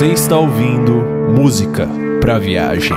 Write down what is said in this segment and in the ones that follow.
Você está ouvindo música para viagem.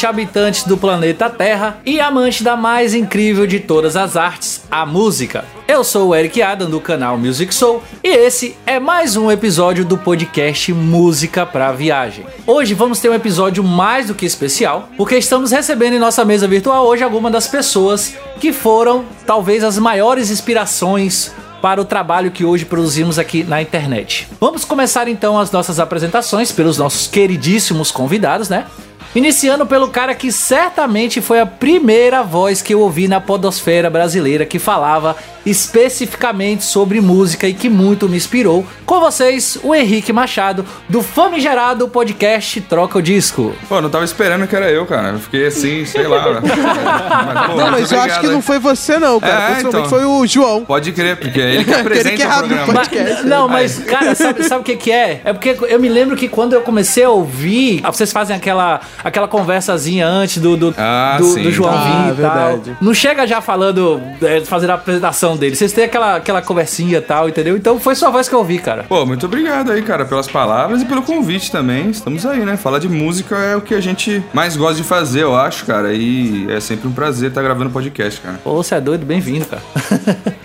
20 habitantes do planeta Terra e amante da mais incrível de todas as artes, a música. Eu sou o Eric Adam do canal Music Soul e esse é mais um episódio do podcast Música para Viagem. Hoje vamos ter um episódio mais do que especial, porque estamos recebendo em nossa mesa virtual hoje algumas das pessoas que foram talvez as maiores inspirações para o trabalho que hoje produzimos aqui na internet. Vamos começar então as nossas apresentações pelos nossos queridíssimos convidados, né? Iniciando pelo cara que certamente foi a primeira voz que eu ouvi na podosfera brasileira que falava especificamente sobre música e que muito me inspirou. Com vocês, o Henrique Machado, do famigerado podcast Troca o Disco. Pô, não tava esperando que era eu, cara. Eu fiquei assim, sei lá. né? mas, pô, Não, mas eu acho que não foi você, não, cara. É, então. foi o João. Pode crer, porque é ele que apresenta que é o programa. podcast. Não, mas, cara, sabe, sabe o que que é? É porque eu me lembro que quando eu comecei a ouvir, vocês fazem aquela, aquela conversazinha antes do, do, Ah, do, sim. do João Ah, e tal. verdade. Não chega já falando, é, fazendo a apresentação dele. Vocês têm aquela, aquela conversinha e tal, entendeu? Então foi sua voz que eu ouvi, cara. Pô, muito obrigado aí, cara, pelas palavras e pelo convite também. Estamos aí, né? Falar de música é o que a gente mais gosta de fazer, eu acho, cara. E é sempre um prazer estar gravando podcast, cara. Pô, você é doido, bem-vindo, cara.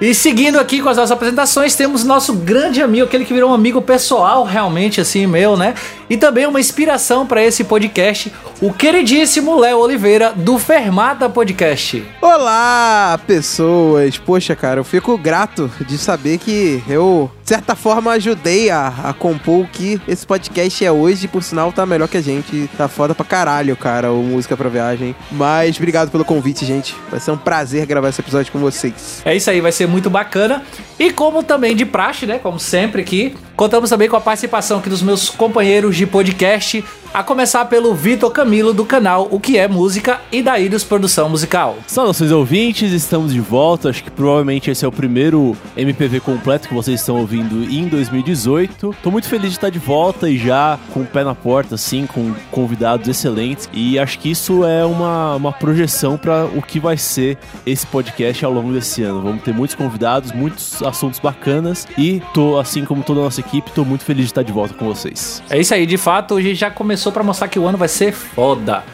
e seguindo aqui com as nossas apresentações, temos nosso grande amigo, aquele que virou um amigo pessoal, realmente, assim, meu, né? E também uma inspiração para esse podcast, o queridíssimo Léo Oliveira, do Fermata Podcast. Olá, pessoas. Poxa, cara, eu fico grato de saber que eu, certa forma, ajudei a, a compor o que esse podcast é hoje. Por sinal, tá melhor que a gente. Tá foda pra caralho, cara, o Música pra Viagem. Mas obrigado pelo convite, gente. Vai ser um prazer gravar esse episódio com vocês. É isso aí, vai ser muito bacana. E como também de praxe, né? Como sempre aqui, contamos também com a participação aqui dos meus companheiros de podcast, a começar pelo Vitor Camilo do canal O Que É Música e da Ilhos Produção Musical. Saudações ouvintes, estamos de volta. Acho que provavelmente esse é o primeiro MPV completo que vocês estão ouvindo em 2018. Tô muito feliz de estar de volta e já com o pé na porta, assim, com convidados excelentes. E acho que isso é uma, uma projeção para o que vai ser esse podcast ao longo desse ano. Vamos ter muitos convidados, muitos assuntos bacanas. E tô, assim como toda a nossa equipe, tô muito feliz de estar de volta com vocês. É isso aí, de fato, hoje já começou pra mostrar que o ano vai ser foda.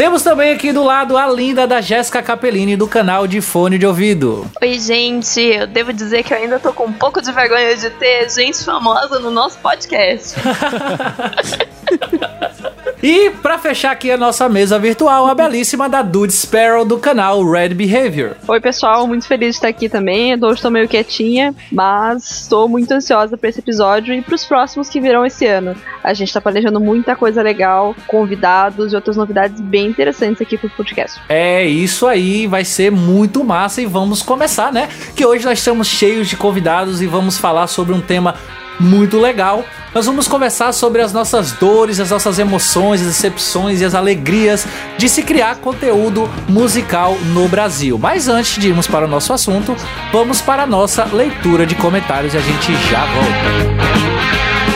Temos também aqui do lado a linda da Jéssica Capellini do canal de Fone de Ouvido. Oi, gente. Eu devo dizer que eu ainda tô com um pouco de vergonha de ter gente famosa no nosso podcast. E pra fechar aqui a nossa mesa virtual, a belíssima da Dude Sparrow do canal Red Behavior. Oi, pessoal. Muito feliz de estar aqui também. Eu hoje tô meio quietinha, mas estou muito ansiosa pra esse episódio e pros próximos que virão esse ano. A gente tá planejando muita coisa legal, convidados e outras novidades bem interessantes aqui pro podcast. É isso aí, vai ser muito massa e vamos começar, né? Que hoje nós estamos cheios de convidados e vamos falar sobre um tema muito legal. Nós vamos conversar sobre as nossas dores, as nossas emoções, as decepções e as alegrias de se criar conteúdo musical no Brasil. Mas antes de irmos para o nosso assunto, vamos para a nossa leitura de comentários e a gente já volta.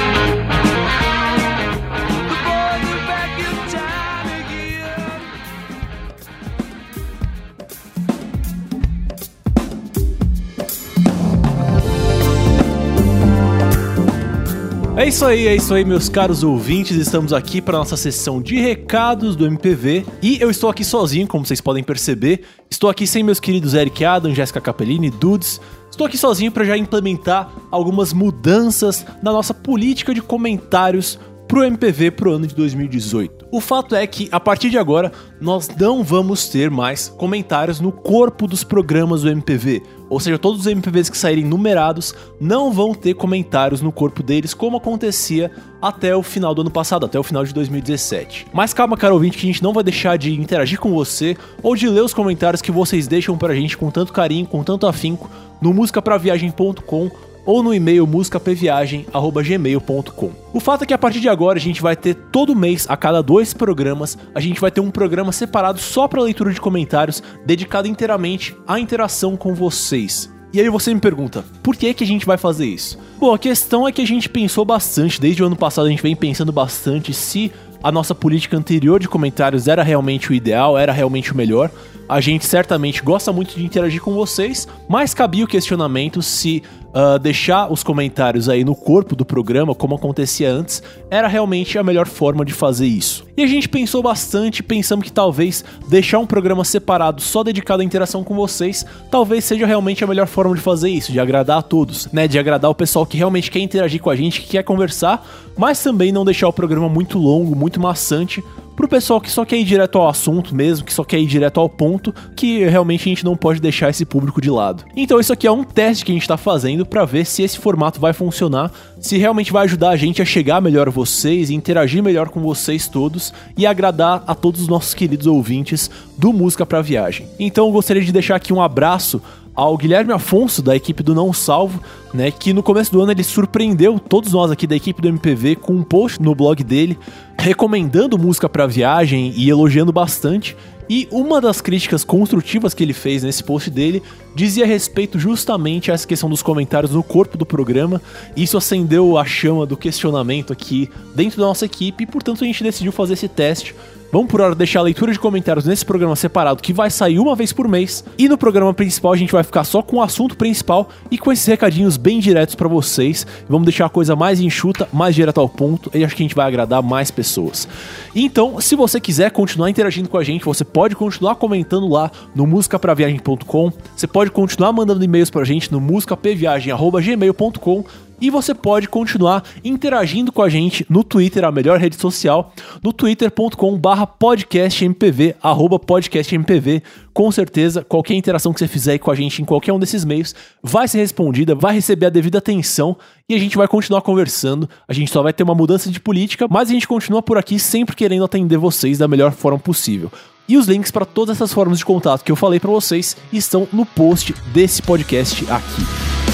É isso aí, é isso aí, meus caros ouvintes. Estamos aqui para nossa sessão de recados do MPV. E eu estou aqui sozinho, como vocês podem perceber. Estou aqui sem meus queridos Eric Adam, Jéssica Capellini, Dudes. Estou aqui sozinho para já implementar algumas mudanças na nossa política de comentários pro MPV pro ano de 2018. O fato é que a partir de agora nós não vamos ter mais comentários no corpo dos programas do MPV. Ou seja, todos os MPVs que saírem numerados não vão ter comentários no corpo deles, como acontecia até o final do ano passado, até o final de 2017. Mas calma, caro ouvinte, que a gente não vai deixar de interagir com você ou de ler os comentários que vocês deixam pra gente com tanto carinho, com tanto afinco no musicapraviagem.com ou no e-mail musicapviagem@gmail.com. O fato é que a partir de agora a gente vai ter todo mês, a cada dois programas, a gente vai ter um programa separado só para leitura de comentários, dedicado inteiramente à interação com vocês. E aí você me pergunta, por que que a gente vai fazer isso? Bom, a questão é que a gente pensou bastante, desde o ano passado a gente vem pensando bastante se a nossa política anterior de comentários era realmente o ideal, era realmente o melhor. A gente certamente gosta muito de interagir com vocês, mas cabia o questionamento se uh, deixar os comentários aí no corpo do programa, como acontecia antes, era realmente a melhor forma de fazer isso. E a gente pensou bastante, pensamos que talvez deixar um programa separado só dedicado à interação com vocês, talvez seja realmente a melhor forma de fazer isso, de agradar a todos, né? De agradar o pessoal que realmente quer interagir com a gente, que quer conversar, mas também não deixar o programa muito longo, muito maçante, pro pessoal que só quer ir direto ao assunto mesmo, que só quer ir direto ao ponto, que realmente a gente não pode deixar esse público de lado. Então isso aqui é um teste que a gente tá fazendo para ver se esse formato vai funcionar, se realmente vai ajudar a gente a chegar melhor a vocês, interagir melhor com vocês todos e agradar a todos os nossos queridos ouvintes do Música para Viagem. Então eu gostaria de deixar aqui um abraço ao Guilherme Afonso, da equipe do Não Salvo, né, que no começo do ano ele surpreendeu todos nós aqui da equipe do MPV com um post no blog dele recomendando música para viagem e elogiando bastante. E uma das críticas construtivas que ele fez nesse post dele dizia respeito justamente a essa questão dos comentários no corpo do programa. Isso acendeu a chama do questionamento aqui dentro da nossa equipe e, portanto, a gente decidiu fazer esse teste Vamos por hora deixar a leitura de comentários nesse programa separado que vai sair uma vez por mês. E no programa principal a gente vai ficar só com o assunto principal e com esses recadinhos bem diretos para vocês. Vamos deixar a coisa mais enxuta, mais direto ao ponto e acho que a gente vai agradar mais pessoas. Então, se você quiser continuar interagindo com a gente, você pode continuar comentando lá no musicapraviagem.com. Você pode continuar mandando e-mails pra gente no musicapviagem@gmail.com e você pode continuar interagindo com a gente no Twitter, a melhor rede social, no twitter.com/barra podcastmpv, arroba podcastmpv. Com certeza, qualquer interação que você fizer com a gente em qualquer um desses meios vai ser respondida, vai receber a devida atenção e a gente vai continuar conversando. A gente só vai ter uma mudança de política, mas a gente continua por aqui sempre querendo atender vocês da melhor forma possível. E os links para todas essas formas de contato que eu falei para vocês estão no post desse podcast aqui.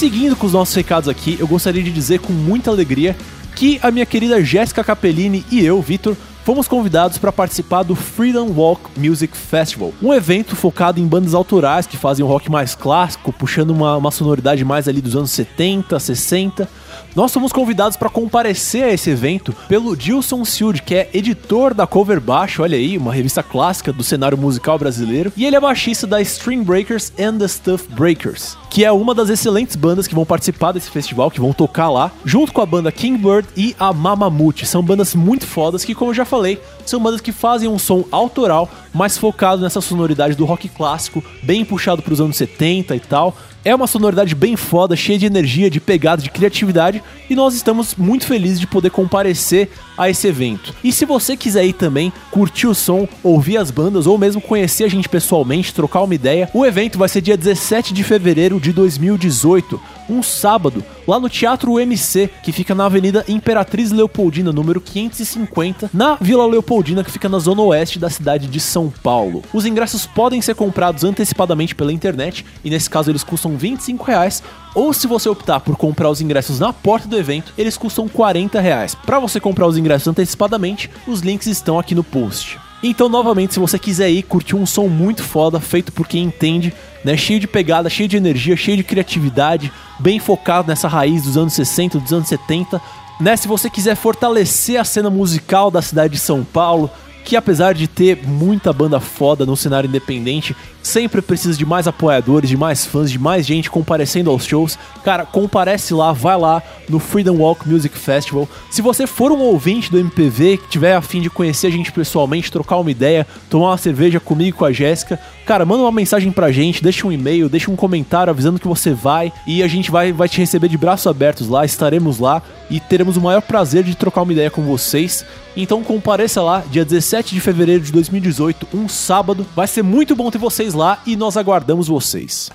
Seguindo com os nossos recados aqui, eu gostaria de dizer com muita alegria que a minha querida Jéssica Capellini e eu, Vitor, fomos convidados para participar do Freedom Walk Music Festival, um evento focado em bandas autorais que fazem um rock mais clássico, puxando uma, uma sonoridade mais ali dos anos 70, 60 nós somos convidados para comparecer a esse evento pelo Gilson Sild, que é editor da Cover Baixo, olha aí, uma revista clássica do cenário musical brasileiro, e ele é baixista da String Breakers and the Stuff Breakers, que é uma das excelentes bandas que vão participar desse festival, que vão tocar lá, junto com a banda Kingbird e a Mamamute. São bandas muito fodas que, como eu já falei, são bandas que fazem um som autoral, mais focado nessa sonoridade do rock clássico, bem puxado para os anos 70 e tal, é uma sonoridade bem foda, cheia de energia, de pegada, de criatividade, e nós estamos muito felizes de poder comparecer a esse evento. E se você quiser ir também, curtir o som, ouvir as bandas ou mesmo conhecer a gente pessoalmente, trocar uma ideia, o evento vai ser dia 17 de fevereiro de 2018, um sábado, lá no Teatro UMC, que fica na Avenida Imperatriz Leopoldina, número 550, na Vila Leopoldina, que fica na zona oeste da cidade de São Paulo. Os ingressos podem ser comprados antecipadamente pela internet, e nesse caso eles custam 25 reais, ou se você optar por comprar os ingressos na porta do evento, eles custam 40 reais. Para você comprar os ingressos antecipadamente, os links estão aqui no post. Então, novamente, se você quiser ir curtir um som muito foda, feito por quem entende, né, cheio de pegada, cheio de energia, cheio de criatividade, bem focado nessa raiz dos anos 60, dos anos 70, né, se você quiser fortalecer a cena musical da cidade de São Paulo, que apesar de ter muita banda foda no cenário independente, sempre precisa de mais apoiadores, de mais fãs, de mais gente comparecendo aos shows. Cara, comparece lá, vai lá no Freedom Walk Music Festival. Se você for um ouvinte do MPV, que tiver a fim de conhecer a gente pessoalmente, trocar uma ideia, tomar uma cerveja comigo e com a Jéssica, cara, manda uma mensagem pra gente, deixa um e-mail, deixa um comentário avisando que você vai e a gente vai, vai te receber de braços abertos lá, estaremos lá e teremos o maior prazer de trocar uma ideia com vocês. Então compareça lá, dia 17 de fevereiro de 2018, um sábado. Vai ser muito bom ter vocês lá e nós aguardamos vocês.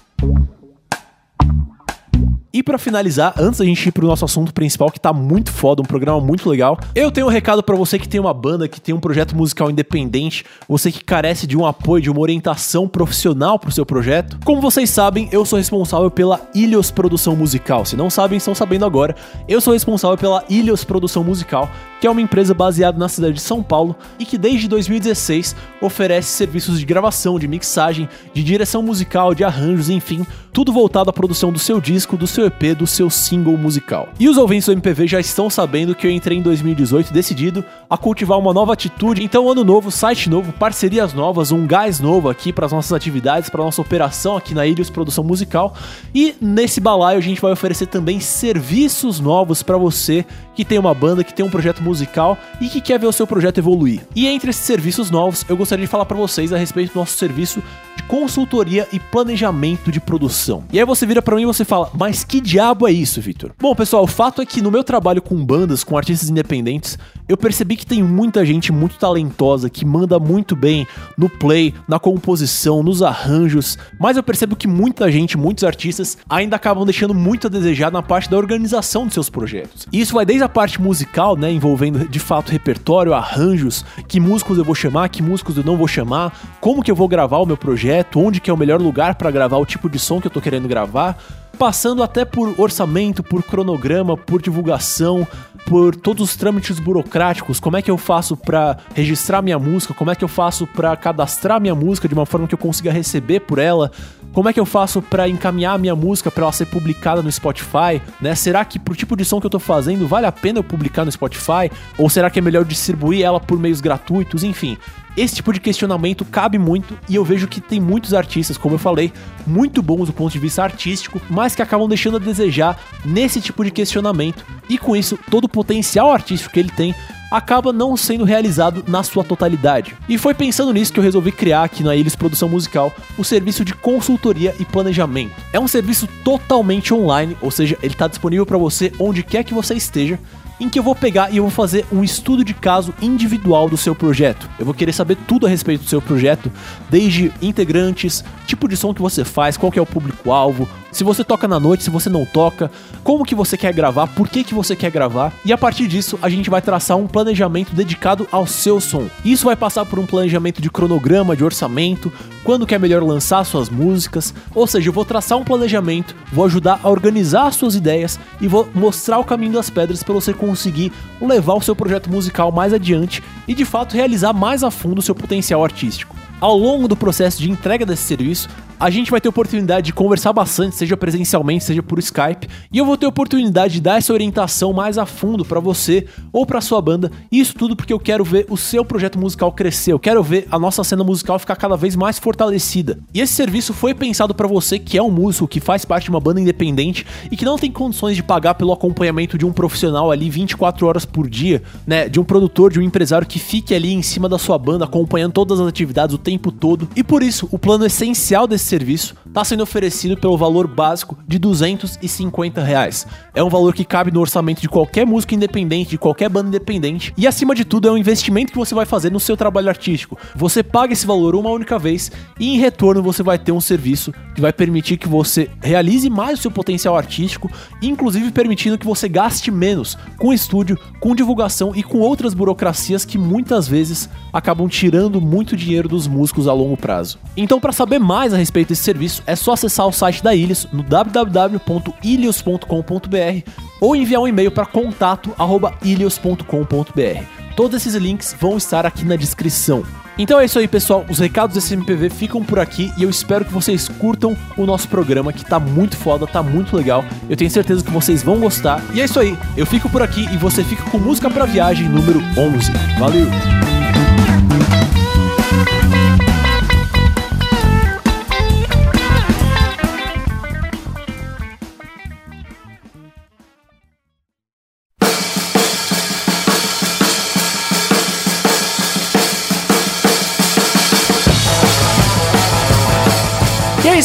E para finalizar, antes da gente ir pro nosso assunto principal, que tá muito foda, um programa muito legal, eu tenho um recado para você que tem uma banda, que tem um projeto musical independente, você que carece de um apoio, de uma orientação profissional pro seu projeto. Como vocês sabem, eu sou responsável pela Ilhos Produção Musical. Se não sabem, estão sabendo agora. Eu sou responsável pela Ilhos Produção Musical, que é uma empresa baseada na cidade de São Paulo e que desde 2016 oferece serviços de gravação, de mixagem, de direção musical, de arranjos, enfim, tudo voltado à produção do seu disco, do seu EP, do seu single musical. E os ouvintes do MPV já estão sabendo que eu entrei em 2018 decidido a cultivar uma nova atitude. Então, ano novo, site novo, parcerias novas, um gás novo aqui para as nossas atividades, para nossa operação aqui na Ilhos Produção Musical. E nesse balaio a gente vai oferecer também serviços novos para você que tem uma banda, que tem um projeto musical e que quer ver o seu projeto evoluir. E entre esses serviços novos, eu gostaria de falar para vocês a respeito do nosso serviço consultoria e planejamento de produção. E aí você vira para mim e você fala: "Mas que diabo é isso, Victor?". Bom, pessoal, o fato é que no meu trabalho com bandas, com artistas independentes, eu percebi que tem muita gente muito talentosa que manda muito bem no play, na composição, nos arranjos, mas eu percebo que muita gente, muitos artistas ainda acabam deixando muito a desejar na parte da organização de seus projetos. E isso vai desde a parte musical, né, envolvendo de fato repertório, arranjos, que músicos eu vou chamar, que músicos eu não vou chamar, como que eu vou gravar o meu projeto, onde que é o melhor lugar para gravar o tipo de som que eu tô querendo gravar, passando até por orçamento, por cronograma, por divulgação, por todos os trâmites burocráticos, como é que eu faço para registrar minha música, como é que eu faço para cadastrar minha música de uma forma que eu consiga receber por ela, como é que eu faço para encaminhar minha música para ela ser publicada no Spotify, né? Será que pro tipo de som que eu tô fazendo vale a pena eu publicar no Spotify ou será que é melhor distribuir ela por meios gratuitos, enfim. Esse tipo de questionamento cabe muito e eu vejo que tem muitos artistas, como eu falei, muito bons do ponto de vista artístico, mas que acabam deixando a desejar nesse tipo de questionamento e com isso todo o potencial artístico que ele tem acaba não sendo realizado na sua totalidade. E foi pensando nisso que eu resolvi criar aqui na Ilhas Produção Musical o serviço de consultoria e planejamento. É um serviço totalmente online, ou seja, ele está disponível para você onde quer que você esteja em que eu vou pegar e eu vou fazer um estudo de caso individual do seu projeto. Eu vou querer saber tudo a respeito do seu projeto, desde integrantes, tipo de som que você faz, qual que é o público-alvo, se você toca na noite, se você não toca, como que você quer gravar, por que que você quer gravar, e a partir disso a gente vai traçar um planejamento dedicado ao seu som. Isso vai passar por um planejamento de cronograma, de orçamento, quando que é melhor lançar suas músicas, ou seja, eu vou traçar um planejamento, vou ajudar a organizar as suas ideias e vou mostrar o caminho das pedras para você conseguir levar o seu projeto musical mais adiante e de fato realizar mais a fundo o seu potencial artístico. Ao longo do processo de entrega desse serviço, a gente vai ter oportunidade de conversar bastante, seja presencialmente, seja por Skype, e eu vou ter oportunidade de dar essa orientação mais a fundo para você ou para sua banda. Isso tudo porque eu quero ver o seu projeto musical crescer, eu quero ver a nossa cena musical ficar cada vez mais fortalecida. E esse serviço foi pensado para você que é um músico, que faz parte de uma banda independente e que não tem condições de pagar pelo acompanhamento de um profissional ali 24 horas por dia, né, de um produtor, de um empresário que fique ali em cima da sua banda acompanhando todas as atividades o tempo todo. E por isso, o plano essencial desse serviço está sendo oferecido pelo valor básico de 250 reais. É um valor que cabe no orçamento de qualquer música independente, de qualquer banda independente, e acima de tudo é um investimento que você vai fazer no seu trabalho artístico. Você paga esse valor uma única vez e em retorno você vai ter um serviço que vai permitir que você realize mais o seu potencial artístico, inclusive permitindo que você gaste menos com estúdio, com divulgação e com outras burocracias que muitas vezes acabam tirando muito dinheiro dos músicos a longo prazo. Então, para saber mais a respeito desse serviço, é só acessar o site da Ilhos no www.ilhos.com.br ou enviar um e-mail para contato@ilhos.com.br. Todos esses links vão estar aqui na descrição. Então é isso aí, pessoal. Os recados desse MPV ficam por aqui e eu espero que vocês curtam o nosso programa, que tá muito foda, tá muito legal. Eu tenho certeza que vocês vão gostar. E é isso aí. Eu fico por aqui e você fica com música pra viagem número 11. Valeu!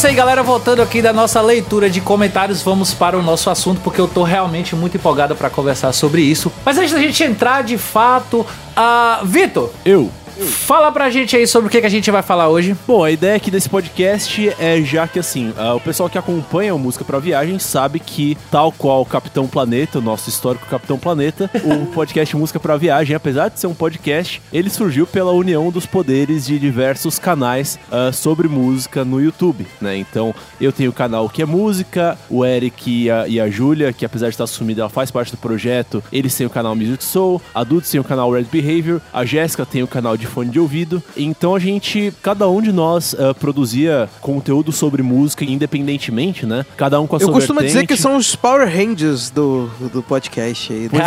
Isso aí, galera. Voltando aqui da nossa leitura de comentários, vamos para o nosso assunto, porque eu tô realmente muito empolgado para conversar sobre isso. Mas antes da gente entrar de fato, uh, Vitor, Eu. Fala pra gente aí sobre o que, a gente vai falar hoje. Bom, a ideia aqui desse podcast é já que assim, ah, o pessoal que acompanha o Música pra Viagem sabe que, tal qual o Capitão Planeta, o nosso histórico Capitão Planeta, o podcast Música pra Viagem, apesar de ser um podcast, ele surgiu pela união dos poderes de diversos canais ah, sobre música no YouTube, né? Então, eu tenho o canal que é música, o Eric e a, e a Júlia, que apesar de estar sumida, ela faz parte do projeto, eles têm o canal Music Soul, a Dudes tem o canal Red Behavior, a Jéssica tem o canal de fone de ouvido. Então a gente, cada um de nós ah, produzia conteúdo sobre música independentemente, né? Cada um com a Eu sua costumo dizer que vertente. são os Power Rangers do, do podcast aí.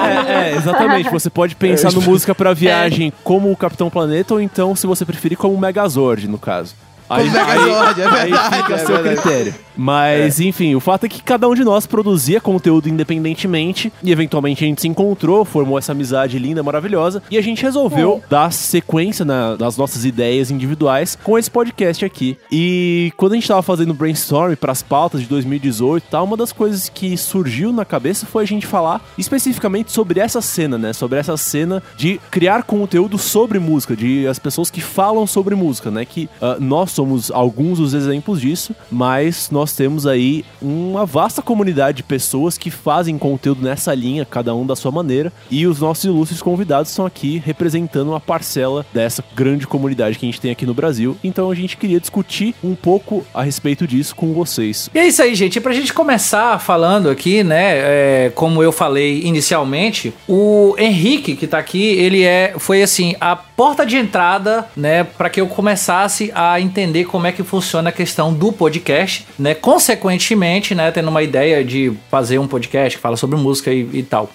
É, é, exatamente. Você pode pensar no música pra viagem como o Capitão Planeta, ou então, se você preferir, como o Megazord, no caso. Aí, Megazord, é aí verdade, fica a é seu verdade. critério. Mas, enfim, o fato é que cada um de nós produzia conteúdo independentemente e eventualmente a gente se encontrou, formou essa amizade linda, maravilhosa e a gente resolveu dar sequência na- nas nossas ideias individuais com esse podcast aqui. E quando a gente tava fazendo brainstorm para as pautas de 2018 e tal, uma das coisas que surgiu na cabeça foi a gente falar especificamente sobre essa cena, né? Sobre essa cena de criar conteúdo sobre música, de as pessoas que falam sobre música, né? Que ah, nós somos alguns dos exemplos disso, mas nós temos aí uma vasta comunidade de pessoas que fazem conteúdo nessa linha, cada um da sua maneira, e os nossos ilustres convidados estão aqui representando uma parcela dessa grande comunidade que a gente tem aqui no Brasil. Então a gente queria discutir um pouco a respeito disso com vocês. E é isso aí, gente. E pra gente começar falando aqui, né? é, como eu falei inicialmente, o Henrique, que tá aqui, ele é. Foi assim, a porta de entrada, né? Pra que eu começasse a entender como é que funciona a questão do podcast, né? Consequentemente, né? Tendo uma ideia de fazer um podcast que fala sobre música e, e tal.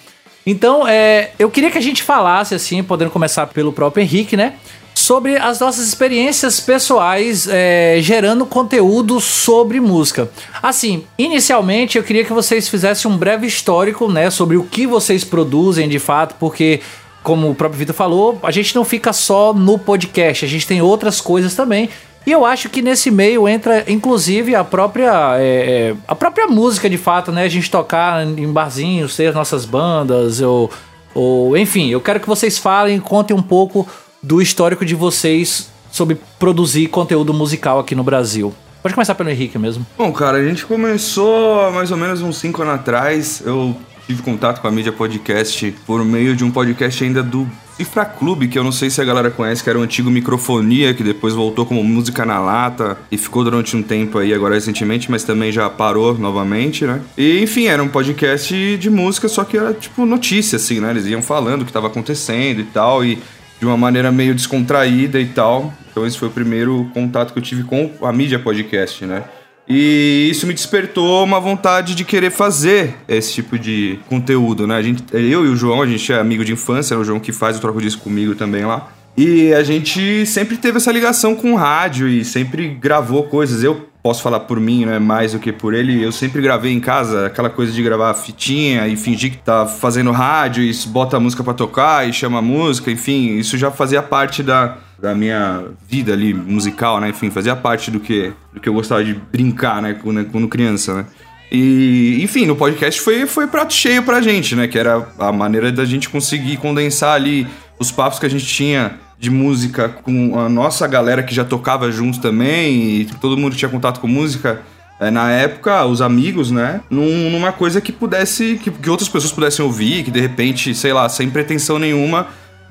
Então, é, eu queria que a gente falasse, assim, podendo começar pelo próprio Henrique, né? Sobre as nossas experiências pessoais é, gerando conteúdo sobre música. Assim, inicialmente eu queria que vocês fizessem um breve histórico, né? Sobre o que vocês produzem de fato, porque, como o próprio Vitor falou, a gente não fica só no podcast, a gente tem outras coisas também. E eu acho que nesse meio entra, inclusive, a própria, é, é, a própria música de fato, né? A gente tocar em barzinhos, ter as nossas bandas, ou, ou enfim, eu quero que vocês falem, contem um pouco do histórico de vocês sobre produzir conteúdo musical aqui no Brasil. Pode começar pelo Henrique mesmo. Bom, cara, a gente começou há mais ou menos uns 5 anos atrás. Eu tive contato com a mídia podcast por meio de um podcast ainda do Cifra Clube, que eu não sei se a galera conhece, que era o antigo Microfonia, que depois voltou como Música na Lata e ficou durante um tempo aí, agora recentemente, mas também já parou novamente, né? E enfim, era um podcast de música, só que era tipo notícia, assim, né? Eles iam falando o que estava acontecendo e tal, e de uma maneira meio descontraída e tal. Então esse foi o primeiro contato que eu tive com a mídia podcast, né? E isso me despertou uma vontade de querer fazer esse tipo de conteúdo, né? A gente, eu e o João, a gente é amigo de infância, é o João que faz o Troco Disco comigo também lá. E a gente sempre teve essa ligação com rádio e sempre gravou coisas. Eu posso falar por mim, né, mais do que por ele. Eu sempre gravei em casa aquela coisa de gravar fitinha e fingir que tá fazendo rádio e bota a música pra tocar e chama a música, enfim, isso já fazia parte da, da minha vida ali musical, né? Enfim, fazia parte do que, do que eu gostava de brincar, né, quando, quando criança, né? E, enfim, no podcast foi, foi prato cheio pra gente, né? Que era a maneira da gente conseguir condensar ali os papos que a gente tinha de música com a nossa galera que já tocava juntos também, e todo mundo tinha contato com música. é, na época, os amigos, né? Num- numa coisa que pudesse. Que, que outras pessoas pudessem ouvir, que de repente, sei lá, sem pretensão nenhuma,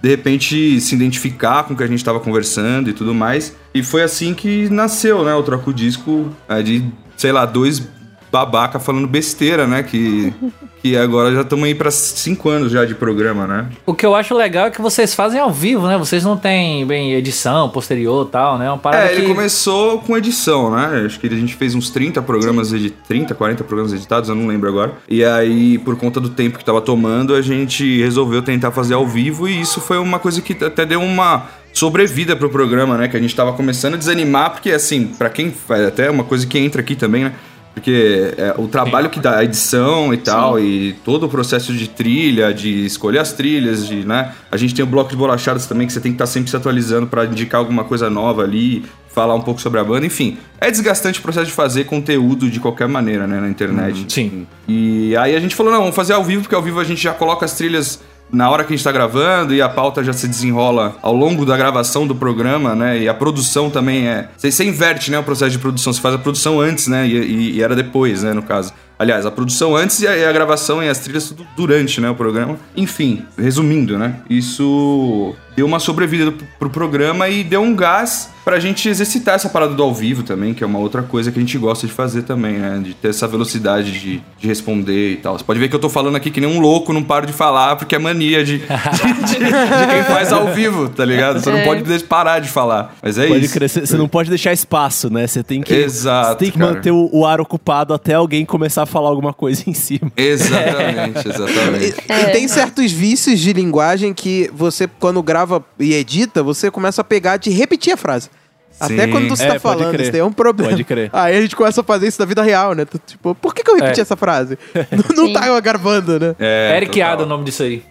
de repente se identificar com o que a gente estava conversando e tudo mais. E foi assim que nasceu, né? O Troco Disco de, sei lá, dois babaca falando besteira, né? Que, que agora já estamos aí para cinco anos já de programa, né? O que eu acho legal é que vocês fazem ao vivo, né? Vocês não têm bem edição posterior e tal, né? Uma parada É, ele que... começou com edição, né? Acho que a gente fez uns 30 programas de 30, 40 programas editados, eu não lembro agora. E aí, por conta do tempo que tava tomando, a gente resolveu tentar fazer ao vivo e isso foi uma coisa que até deu uma sobrevida pro programa, né? Que a gente tava começando a desanimar, porque assim, pra quem faz até uma coisa que entra aqui também, né? Porque é, o trabalho que dá a edição e tal, e todo o processo de trilha, de escolher as trilhas, de, né? A gente tem o bloco de bolachadas também, que você tem que estar sempre se atualizando para indicar alguma coisa nova ali, falar um pouco sobre a banda, enfim. É desgastante o processo de fazer conteúdo de qualquer maneira, né, na internet. Sim. E aí a gente falou, não, vamos fazer ao vivo, porque ao vivo a gente já coloca as trilhas na hora que a gente tá gravando e a pauta já se desenrola ao longo da gravação do programa, né? E a produção também é. Você, você inverte, né? O processo de produção. Você faz a produção antes, né? E, e- e era depois, né? No caso. Aliás, a produção antes e a, e a gravação e as trilhas tudo durante, né? O programa. Enfim, resumindo, né? Isso deu uma sobrevida pro, pro programa e deu um gás pra gente exercitar essa parada do ao vivo também, que é uma outra coisa que a gente gosta de fazer também, né? De ter essa velocidade de, de responder e tal. Você pode ver que eu tô falando aqui que nem um louco, não paro de falar, porque é mania de, de, de- de quem faz ao vivo, tá ligado? Você não É. pode parar de falar. Mas é Pode isso. crer, você não pode deixar espaço, né? Você tem que, Exato, você tem que cara. manter o, o ar ocupado até alguém começar a falar alguma coisa em cima. Exatamente, exatamente. E tem certos vícios de linguagem que você, quando grava e edita, você começa a pegar de repetir a frase. Até Sim. quando você É, tá falando, crer. isso daí é um problema. Pode crer. Aí a gente começa a fazer isso na vida real, né? Tipo, por que, que eu repeti É. essa frase? não não tá gravando, né? É, Eric. Ada é o nome disso aí.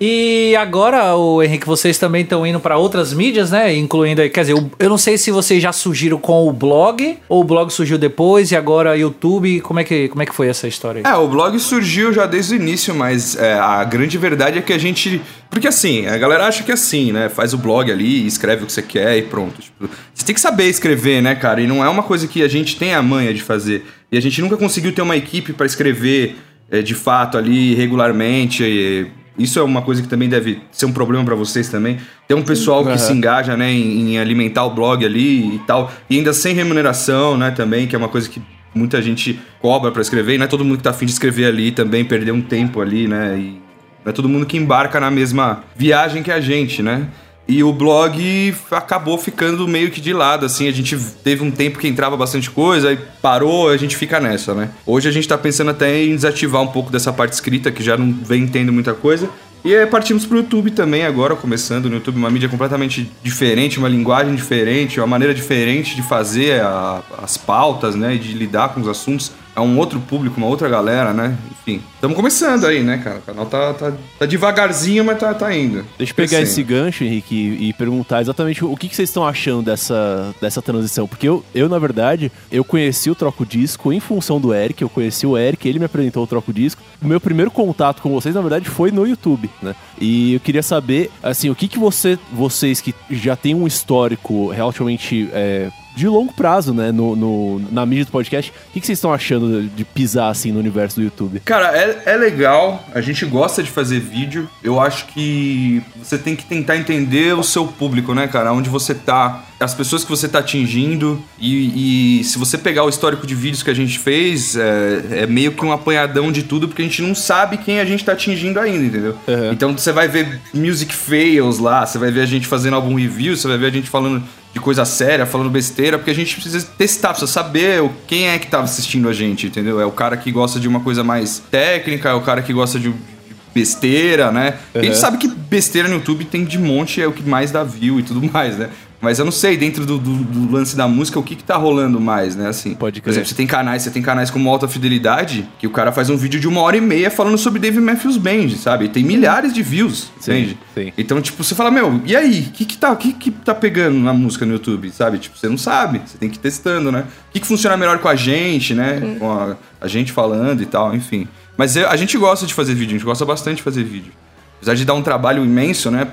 E agora, o Henrique, vocês também estão indo para outras mídias, né? Incluindo quer dizer, eu não sei se vocês já surgiram com o blog ou o blog surgiu depois e agora YouTube. Como é que, como é que foi essa história aí? É, o blog surgiu já desde o início, mas é, a grande verdade é que a gente. Porque assim, a galera acha que é assim, né? Faz o blog ali, escreve o que você quer e pronto. Tipo, você tem que saber escrever, né, cara? E não é uma coisa que a gente tem a manha de fazer. E a gente nunca conseguiu ter uma equipe pra escrever de fato ali regularmente. e isso é uma coisa que também deve ser um problema pra vocês também. Ter um pessoal que se engaja, né, em, em alimentar o blog ali e tal. E ainda sem remuneração, né, também, que é uma coisa que muita gente cobra pra escrever. E não é todo mundo que tá afim de escrever ali também, perder um tempo ali, né? E não é todo mundo que embarca na mesma viagem que a gente, né? E o blog acabou ficando meio que de lado, assim. A gente teve um tempo que entrava bastante coisa, aí parou, a gente fica nessa, né? Hoje a gente tá pensando até em desativar um pouco dessa parte escrita, que já não vem tendo muita coisa. E aí partimos pro YouTube também agora, começando no YouTube, uma mídia completamente diferente, uma linguagem diferente, uma maneira diferente de fazer a- as pautas, né? E de lidar com os assuntos. É um outro público, uma outra galera, né? Enfim, estamos começando aí, né, cara? O canal tá, tá, tá devagarzinho, mas tá, tá indo. Deixa eu pegar esse gancho, Henrique, e, e perguntar exatamente o que, que vocês estão achando dessa, dessa transição. Porque eu, eu, na verdade, eu conheci o Troco Disco em função do Eric, eu conheci o Eric, ele me apresentou o Troco Disco. O meu primeiro contato com vocês, na verdade, foi no YouTube, né? E eu queria saber, assim, o que, que você, vocês que já têm um histórico relativamente é, de longo prazo, né, no, no- na mídia do podcast, o que, que vocês estão achando de pisar, assim, no universo do YouTube? Cara, é, é legal, a gente gosta de fazer vídeo. Eu acho que você tem que tentar entender o seu público, né, cara? Onde você tá, as pessoas que você tá atingindo. E, e se você pegar o histórico de vídeos que a gente fez, é, é meio que um apanhadão de tudo, porque a gente não sabe quem a gente tá atingindo ainda, entendeu? Uhum. Então você vai ver music fails lá, você vai ver a gente fazendo algum review, você vai ver a gente falando de coisa séria, falando besteira, porque a gente precisa testar, precisa saber quem é que tá assistindo a gente, entendeu? É o cara que gosta de uma coisa mais técnica, é o cara que gosta de besteira, né? A gente Uhum. sabe que besteira no YouTube tem de monte, é o que mais dá view e tudo mais, né? Mas eu não sei, dentro do, do- do lance da música, o que que tá rolando mais, né? Assim, Pode Por crer. exemplo, você tem canais, você tem canais como Alta Fidelidade, que o cara faz um vídeo de uma hora e meia falando sobre Dave Matthews Band, sabe? E tem milhares de views, Sim, entende? sim. Então, tipo, você fala, meu, e aí? O que que tá, o que que tá pegando na música no YouTube, sabe? Tipo, você não sabe, você tem que ir testando, né? O que que funciona melhor com a gente, né? Com a, a gente falando e tal, enfim. Mas eu- a gente gosta de fazer vídeo, a gente gosta bastante de fazer vídeo. Apesar de dar um trabalho imenso, né?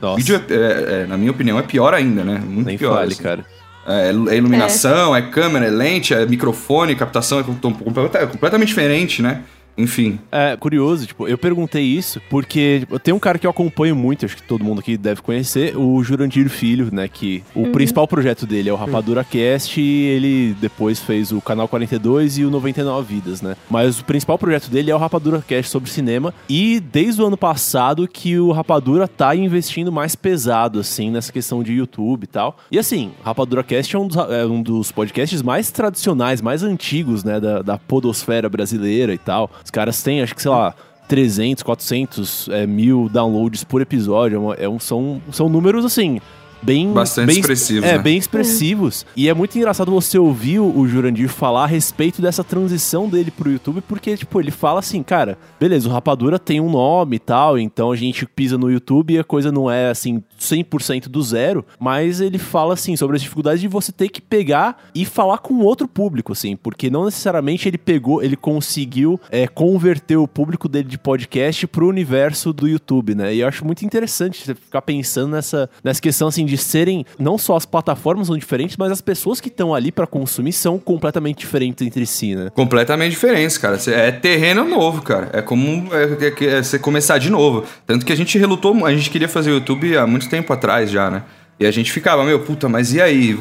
Nossa. Vídeo, é, é- é, na minha opinião, é pior ainda, né? Muito Nem pior. fale, assim. cara. É, é iluminação, é. câmera, é lente, é microfone, captação, é é completamente diferente, né? Enfim. É, curioso, tipo, eu perguntei isso porque tipo, tem um cara que eu acompanho muito, acho que todo mundo aqui deve conhecer, o Jurandir Filho, né, que o principal projeto dele é o Rapadura Cast e ele depois fez o Canal 42 e o 99 Vidas, né? Mas o principal projeto dele é o Rapadura Cast sobre cinema e desde o ano passado que o Rapadura tá investindo mais pesado, assim, nessa questão de YouTube e tal. E assim, Rapadura Cast é um dos, é um dos podcasts mais tradicionais, mais antigos, né, da, da podosfera brasileira e tal. Os caras têm, acho que, sei lá, 300, 400 é, mil downloads por episódio. É é um- são, são números, assim, bem... Bastante bem, expressivos, É, né? bem expressivos. E é muito engraçado você ouvir o, o Jurandir falar a respeito dessa transição dele pro YouTube, porque, tipo, ele fala assim, cara, beleza, o Rapadura tem um nome e tal, então a gente pisa no YouTube e a coisa não é, assim, 100% do zero, mas ele fala, assim, sobre as dificuldades de você ter que pegar e falar com outro público, assim, porque não necessariamente ele pegou, ele conseguiu é, converter o público dele de podcast pro universo do YouTube, né? E eu acho muito interessante você ficar pensando nessa, nessa questão, assim, de serem, não só as plataformas são diferentes, mas as pessoas que estão ali pra consumir são completamente diferentes entre si, né? Completamente diferentes, cara. É terreno novo, cara. É como é, é, é você começar de novo. Tanto que a gente relutou, a gente queria fazer o YouTube há muito tempo atrás já, né? E a gente ficava, meu, puta, mas e aí?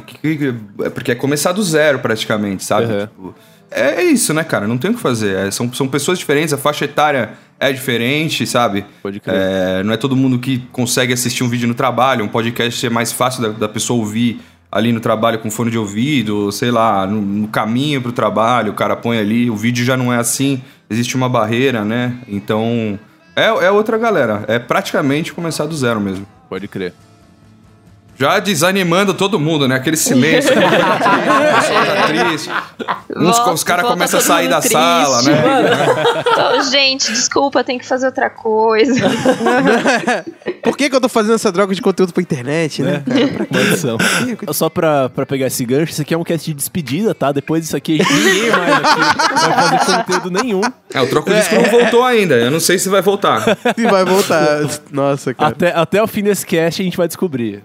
É porque é começar do zero praticamente, sabe? Uhum. Tipo, é, é isso, né, cara? Não tem o que fazer. É, são, são pessoas diferentes, a faixa etária é diferente, sabe? Pode crer. É, não é todo mundo que consegue assistir um vídeo no trabalho. Um podcast é mais fácil da, da pessoa ouvir ali no trabalho com fone de ouvido, sei lá, no, no caminho pro trabalho, o cara põe ali, o vídeo já não é assim, existe uma barreira, né? Então, é, é outra galera. É praticamente começar do zero mesmo. Pode crer. Já desanimando todo mundo, né? Aquele silêncio. aquela coisa triste, a pessoa tá triste. Uns- Nossa, os caras volta começam a sair da triste, sala, né? Então, gente, desculpa, tem que fazer outra coisa. Por que, que eu tô fazendo essa droga de conteúdo pra internet, né? Maldição. Só pra, pra pegar esse gancho, isso aqui é um cast de despedida, tá? Depois disso aqui, ninguém mais aqui vai fazer conteúdo nenhum. É, o troco disco não voltou ainda. Eu não sei se vai voltar. E vai voltar. Nossa, cara. Até, até o fim desse cast a gente vai descobrir.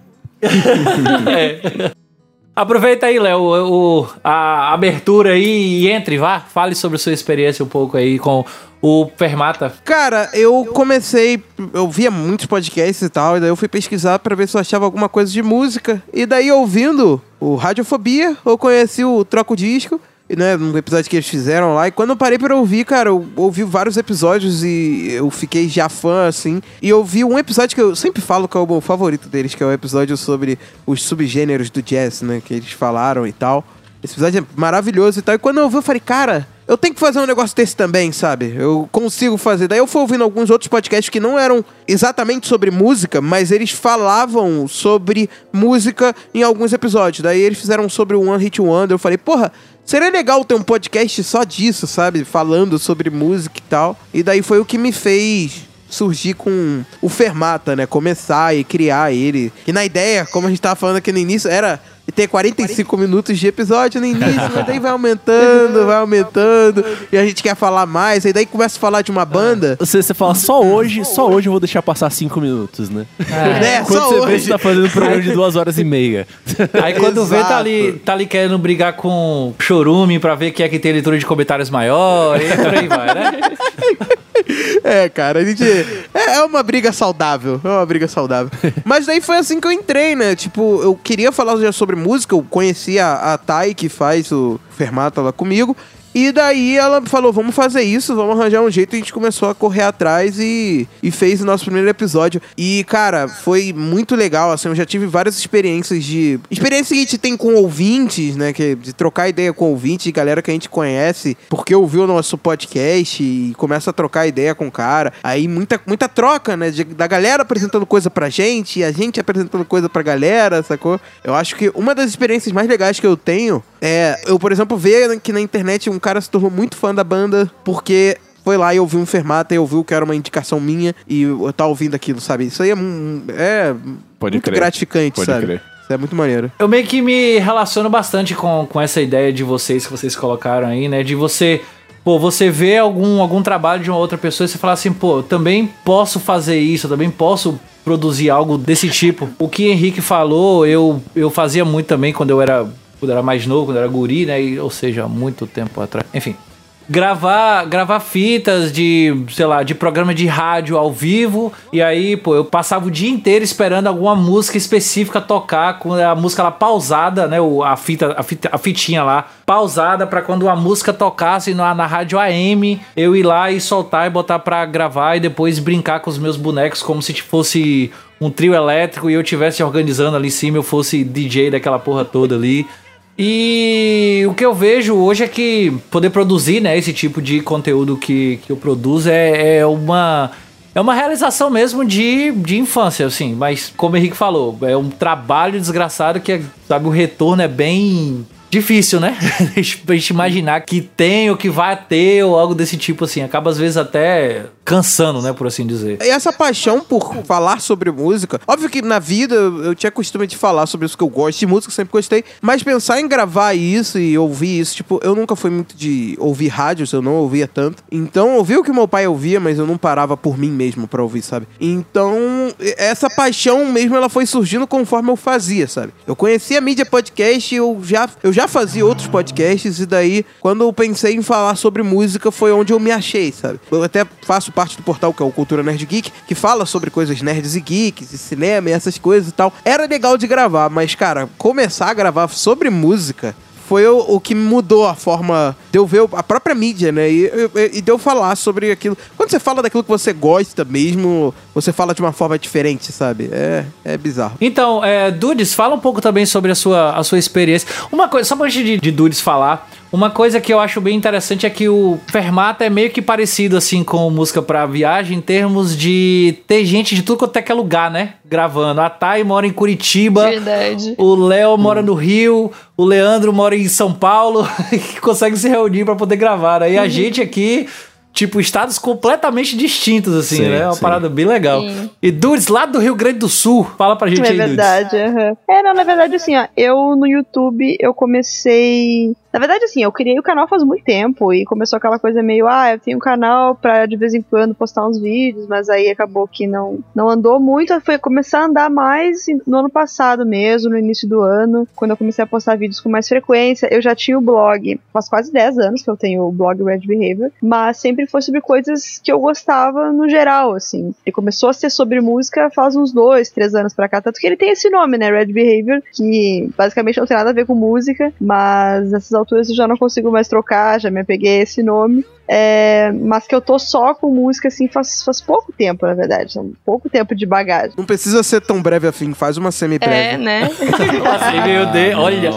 Aproveita aí, Léo, o, a abertura aí e entre, vá. Fale sobre sua experiência um pouco aí com o Fermata. Cara, eu comecei. Eu via muitos podcasts e tal, e daí eu fui pesquisar pra ver se eu achava alguma coisa de música. E daí, ouvindo o Radiofobia, eu conheci o Troco Disco. Né, um episódio que eles fizeram lá. E quando eu parei pra ouvir, cara, eu ouvi vários episódios e eu fiquei já fã, assim. E eu vi um episódio que eu sempre falo que é o meu favorito deles, que é o episódio sobre os subgêneros do jazz, né? Que eles falaram e tal. Esse episódio é maravilhoso e tal. E quando eu ouvi, eu falei, cara, eu tenho que fazer um negócio desse também, sabe? Eu consigo fazer. Daí eu fui ouvindo alguns outros podcasts que não eram exatamente sobre música, mas eles falavam sobre música em alguns episódios. Daí eles fizeram sobre o One Hit Wonder. Eu falei, porra, seria legal ter um podcast só disso, sabe? Falando sobre música e tal. E daí foi o que me fez surgir com o Fermata, né? Começar e criar ele. Que na ideia, como a gente tava falando aqui no início, era ter 45 minutos de episódio no início, mas daí vai aumentando, vai aumentando, e a gente quer falar mais, e daí começa a falar de uma banda. Você, você fala, só hoje, só hoje eu vou deixar passar cinco minutos, né? Né? Quando Só você vê, hoje. você tá fazendo um programa de duas horas e meia. Aí quando vê, tá Exato. ali, tá ali querendo brigar com chorume pra ver quem é que tem leitura de comentários maior, e por aí vai, né? É, cara, a gente. É, é uma briga saudável. É uma briga saudável. Mas daí foi assim que eu entrei, né? Tipo, eu queria falar já sobre música. Eu conheci a, a Thay, que faz o Fermata lá comigo. E daí ela falou: vamos fazer isso, vamos arranjar um jeito. E a gente começou a correr atrás e, e fez o nosso primeiro episódio. E, cara, foi muito legal. Assim, eu já tive várias experiências de. Experiências que a gente tem com ouvintes, né? Que, de trocar ideia com ouvintes, de galera que a gente conhece, porque ouviu o nosso podcast e começa a trocar ideia com o cara. Aí muita, muita troca, né? de- da galera apresentando coisa pra gente e a gente apresentando coisa pra galera, sacou? Eu acho que uma das experiências mais legais que eu tenho é eu, por exemplo, ver que na internet um cara se tornou muito fã da banda porque foi lá e ouviu um Fermata e ouviu que era uma indicação minha e eu tá ouvindo aquilo, sabe? Isso aí é, um- é Pode muito crer. gratificante, Pode sabe? crer. Isso é muito maneiro. Eu meio que me relaciono bastante com, com essa ideia de vocês que vocês colocaram aí, né? De você, pô, você vê algum, algum trabalho de uma outra pessoa e você fala assim, pô, eu também posso fazer isso, eu também posso produzir algo desse tipo. O que Henrique falou, eu, eu fazia muito também quando eu era, quando era mais novo, quando era guri, né? E, ou seja, muito tempo atrás. Enfim. Gravar, gravar fitas de, sei lá, de programa de rádio ao vivo. E aí, pô, eu passava o dia inteiro esperando alguma música específica tocar com a música lá pausada, né? A, fita, a, fita, a fitinha lá pausada pra quando a música tocasse na, na rádio AM, eu ir lá e soltar e botar pra gravar e depois brincar com os meus bonecos como se fosse um trio elétrico e eu tivesse organizando ali em cima, eu fosse DJ daquela porra toda ali. E o que eu vejo hoje é que poder produzir né, esse tipo de conteúdo que, que eu produzo é, é uma. é uma realização mesmo de, de infância, assim. Mas, como o Henrique falou, é um trabalho desgraçado que, sabe, o retorno é bem difícil, né? pra gente imaginar que tem ou que vai ter ou algo desse tipo assim. Acaba às vezes até cansando, né, por assim dizer. E essa paixão por falar sobre música, óbvio que na vida eu tinha costume de falar sobre isso que eu gosto de música, sempre gostei, mas pensar em gravar isso e ouvir isso, tipo, eu nunca fui muito de ouvir rádios, eu não ouvia tanto. Então, eu ouvia o que meu pai ouvia, mas eu não parava por mim mesmo para ouvir, sabe? Então, essa paixão mesmo ela foi surgindo conforme eu fazia, sabe? Eu conhecia a mídia podcast, eu já eu já fazia outros podcasts e daí quando eu pensei em falar sobre música foi onde eu me achei, sabe? Eu até faço parte do portal que é o Cultura Nerd Geek, que fala sobre coisas nerds e geeks, e cinema e essas coisas e tal. Era legal de gravar, mas, cara, começar a gravar sobre música foi o, o, que mudou a forma de eu ver a própria mídia, né? E, e, e de eu falar sobre aquilo. Quando você fala daquilo que você gosta mesmo, você fala de uma forma diferente, sabe? É, é bizarro. Então, é, Dudes, fala um pouco também sobre a sua, a sua experiência. Uma coisa, só antes de, de Dudes falar, uma coisa que eu acho bem interessante é que o Fermata é meio que parecido assim com música para viagem em termos de ter gente de tudo quanto é que é lugar, né? Gravando. A Thay mora em Curitiba. Verdade. O Léo mora no Rio. O Leandro mora em São Paulo. que consegue se reunir para poder gravar. Aí a gente aqui tipo, estados completamente distintos, assim, sim, né? É uma sim. parada bem legal. Sim. E Dudes, lá do Rio Grande do Sul, fala pra gente é aí, É verdade, uhum. É, não, na verdade, assim, ó, eu no YouTube, eu comecei na verdade, assim, eu criei o canal faz muito tempo e começou aquela coisa meio, ah, eu tenho um canal pra de vez em quando postar uns vídeos, mas aí acabou que não, não andou muito. Foi começar a andar mais no ano passado mesmo, no início do ano, quando eu comecei a postar vídeos com mais frequência. Eu já tinha o blog, faz quase 10 anos que eu tenho o blog Red Behavior, mas sempre foi sobre coisas que eu gostava no geral, assim. Ele começou a ser sobre música faz uns dois, três anos pra cá, tanto que ele tem esse nome, né, Red Behavior, que basicamente não tem nada a ver com música, mas nessas alturas eu já não consigo mais trocar, já me apeguei a esse nome. É, mas que eu tô só com música assim faz, faz pouco tempo, na verdade. Um pouco tempo de bagagem. Não precisa ser tão breve assim, faz uma semi-breve. É, né? Nossa, meu Deus, olha,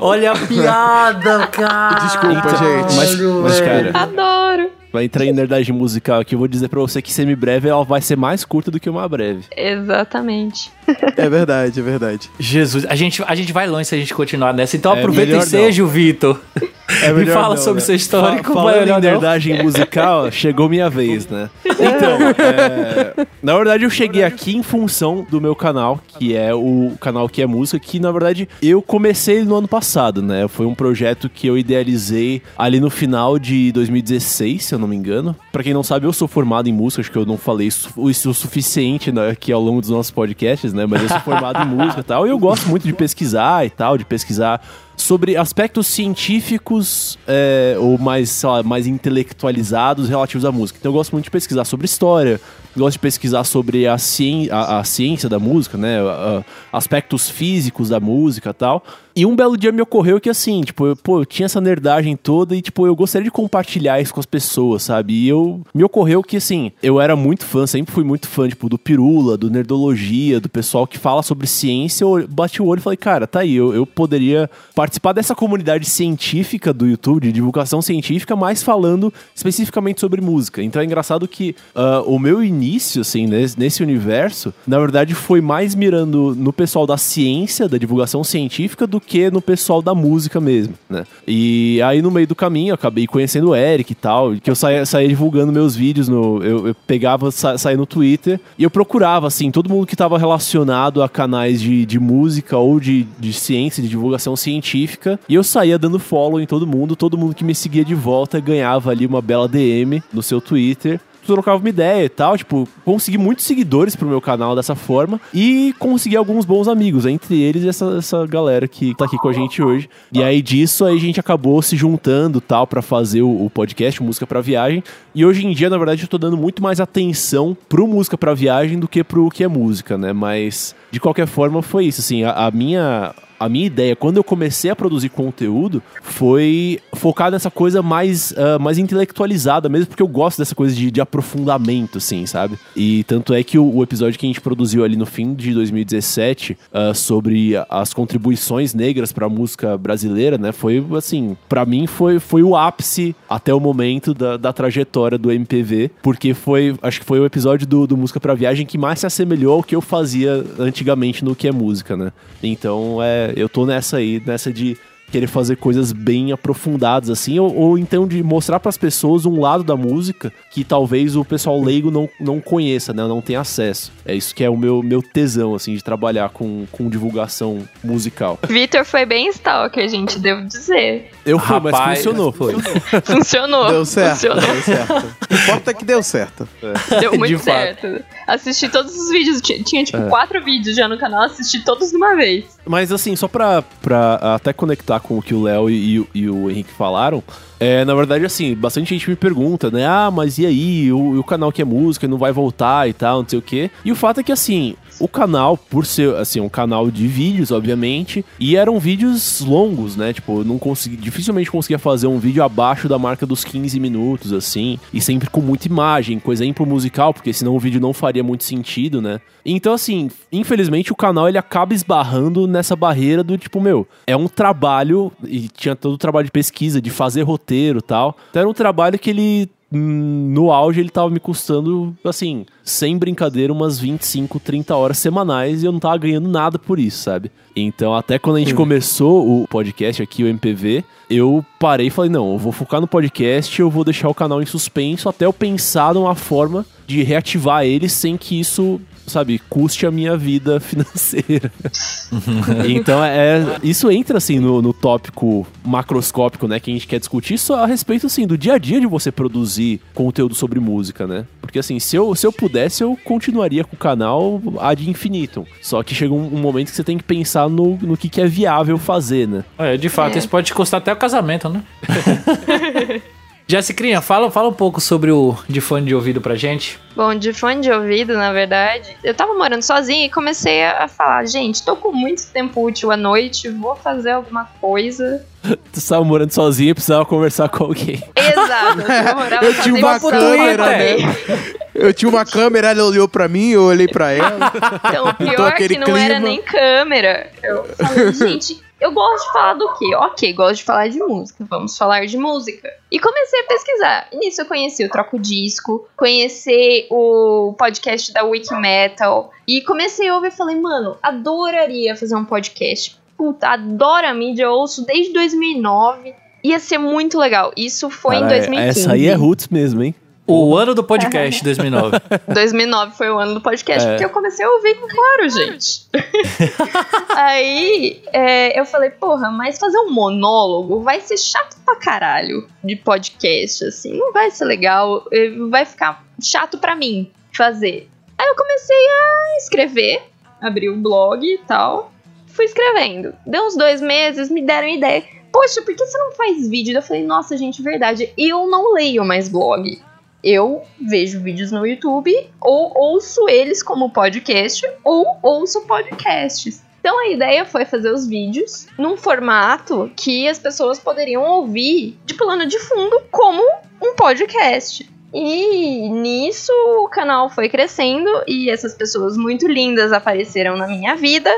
olha a piada, cara. Desculpa, então, gente. Mas, mas, cara. Adoro. Vai entrar em nerdagem musical aqui. Eu vou dizer pra você que semi-breve ela vai ser mais curta do que uma breve. Exatamente. É verdade, é verdade. Jesus, a gente, a gente vai longe se a gente continuar nessa. Então é aproveita e seja o Vitor. É e fala não, sobre né? sua história. Fa falando em nerdagem musical, chegou minha vez, né? Então, é, na verdade eu cheguei aqui em função do meu canal, que é o canal que é música, que na verdade eu comecei no ano passado, né? Foi um projeto que eu idealizei ali no final de 2016, se eu não me engano. Para quem não sabe, eu sou formado em música, acho que eu não falei isso, isso o suficiente né, aqui ao longo dos nossos podcasts, né? Mas eu sou formado em música e tal, e eu gosto muito de pesquisar e tal, de pesquisar sobre aspectos científicos é, ou mais, lá, mais intelectualizados relativos à música. Então eu gosto muito de pesquisar sobre história, gosto de pesquisar sobre a, ci a, a ciência da música, né? A, aspectos físicos da música e tal. E um belo dia me ocorreu que assim, tipo, eu, pô, eu tinha essa nerdagem toda e, tipo, eu gostaria de compartilhar isso com as pessoas, sabe? E eu me ocorreu que, assim, eu era muito fã, sempre fui muito fã, tipo, do Pirula, do Nerdologia, do pessoal que fala sobre ciência. Eu bati o olho e falei, cara, tá aí, eu, eu poderia participar dessa comunidade científica do YouTube, de divulgação científica, mas falando especificamente sobre música. Então é engraçado que uh, o meu início, assim, nesse, universo, na verdade foi mais mirando no pessoal da ciência, da divulgação científica, do que no pessoal da música mesmo, né? E aí no meio do caminho acabei conhecendo o Eric e tal, que eu saía, saía divulgando meus vídeos no. Eu, eu pegava, sa, saía no Twitter e eu procurava, assim, todo mundo que estava relacionado a canais de, de música ou de, de ciência, de divulgação científica, e eu saía dando follow em todo mundo, todo mundo que me seguia de volta ganhava ali uma bela DM no seu Twitter trocava uma ideia e tal. Tipo, consegui muitos seguidores pro meu canal dessa forma e consegui alguns bons amigos, entre eles essa, essa galera que tá aqui com a gente hoje. E aí disso aí a gente acabou se juntando tal para fazer o, o, podcast Música para Viagem. E hoje em dia, na verdade, eu tô dando muito mais atenção pro Música para Viagem do que pro que é música, né? Mas de qualquer forma foi isso, assim, a, a minha a minha ideia, quando eu comecei a produzir conteúdo, foi focar nessa coisa mais, uh, mais intelectualizada, mesmo porque eu gosto dessa coisa de, de aprofundamento, assim, sabe? E tanto é que o, o, episódio que a gente produziu ali no fim de 2017 uh, ah, sobre as contribuições negras para a música brasileira, né? Foi assim, para mim foi, foi o ápice até o momento da, da trajetória do MPV, porque foi, acho que foi o episódio do, do Música para Viagem que mais se assemelhou ao que eu fazia antigamente no que é música, né? Então, é, eu tô nessa aí, nessa de querer fazer coisas bem aprofundadas assim, ou, ou então de mostrar para as pessoas um lado da música que talvez o pessoal leigo não, não conheça, né, não tenha acesso. É isso que é o meu, meu tesão assim de trabalhar com, com divulgação musical. Vitor foi bem stalker, gente, devo dizer. Eu fui, Rapaz, mas funcionou. Foi. funcionou. Deu certo. Funcionou. Deu certo. O importa é que deu certo. É. Deu muito certo. Assisti todos os vídeos, tinha, tinha tipo é. quatro vídeos já no canal, assisti todos de uma vez. Mas assim, só pra, pra até conectar com o que o Léo e, e, o Henrique falaram, é, na verdade, assim, bastante gente me pergunta, né? Ah, mas e aí? O, o canal que é música não vai voltar e tal, não sei o quê. E o fato é que, assim, o canal, por ser, assim, um canal de vídeos, obviamente, e eram vídeos longos, né? Tipo, eu não consegui, dificilmente conseguia fazer um vídeo abaixo da marca dos 15 minutos, assim, e sempre com muita imagem, coisa pro musical, porque senão o vídeo não faria muito sentido, né? Então, assim, infelizmente o canal ele acaba esbarrando nessa barreira do tipo, meu, é um trabalho, e tinha todo o trabalho de pesquisa, de fazer roteiro tal. Então era um trabalho que ele no auge ele tava me custando, assim, sem brincadeira, umas 25, 30 horas semanais e eu não tava ganhando nada por isso, sabe? Então, até quando a gente começou o podcast aqui, o MPV, eu parei e falei: não, eu vou focar no podcast, eu vou deixar o canal em suspenso até eu pensar numa forma de reativar ele sem que isso sabe, custe a minha vida financeira. então, é, isso entra, assim, no, no tópico macroscópico, né, que a gente quer discutir só a respeito, assim, do dia a dia de você produzir conteúdo sobre música, né? Porque, assim, se eu, se eu pudesse, eu continuaria com o canal ad infinitum. Só que chega um, um momento que você tem que pensar no, no que, que é viável fazer, né? É, de fato, é. isso pode custar até o casamento, né? Jessicrinha, fala, fala um pouco sobre o de fone de ouvido pra gente. Bom, de fone de ouvido, na verdade, eu tava morando sozinha e comecei a falar, gente, tô com muito tempo útil à noite, vou fazer alguma coisa. tu estava morando sozinha e precisava conversar com alguém. Exato, eu, eu tinha uma câmera, né? Eu tinha uma câmera, ela olhou pra mim, eu olhei pra ela. Então, o pior é que não clima. era nem câmera. Eu falei, gente, eu gosto de falar do quê? Ok, gosto de falar de música. Vamos falar de música. E comecei a pesquisar. E nisso eu conheci o Troco Disco, conheci o podcast da Wiki Metal. E comecei a ouvir e falei, mano, adoraria fazer um podcast. Puta, adoro a mídia, ouço desde 2009. Ia ser muito legal. Isso foi Cara, em 2015. Essa aí é roots mesmo, hein? O ano do podcast, 2009. 2009 foi o ano do podcast, é. porque eu comecei a ouvir, claro, gente. Aí é, eu falei, porra, mas fazer um monólogo vai ser chato pra caralho de podcast, assim. Não vai ser legal, é, vai ficar chato pra mim fazer. Aí eu comecei a escrever, abri o blog e tal. Fui escrevendo. Deu uns dois meses, me deram ideia. Poxa, por que você não faz vídeo? Eu falei, nossa, gente, verdade. Eu não leio mais blog eu vejo vídeos no YouTube ou ouço eles como podcast ou ouço podcasts. Então a ideia foi fazer os vídeos num formato que as pessoas poderiam ouvir de plano de fundo como um podcast. E nisso o canal foi crescendo e essas pessoas muito lindas apareceram na minha vida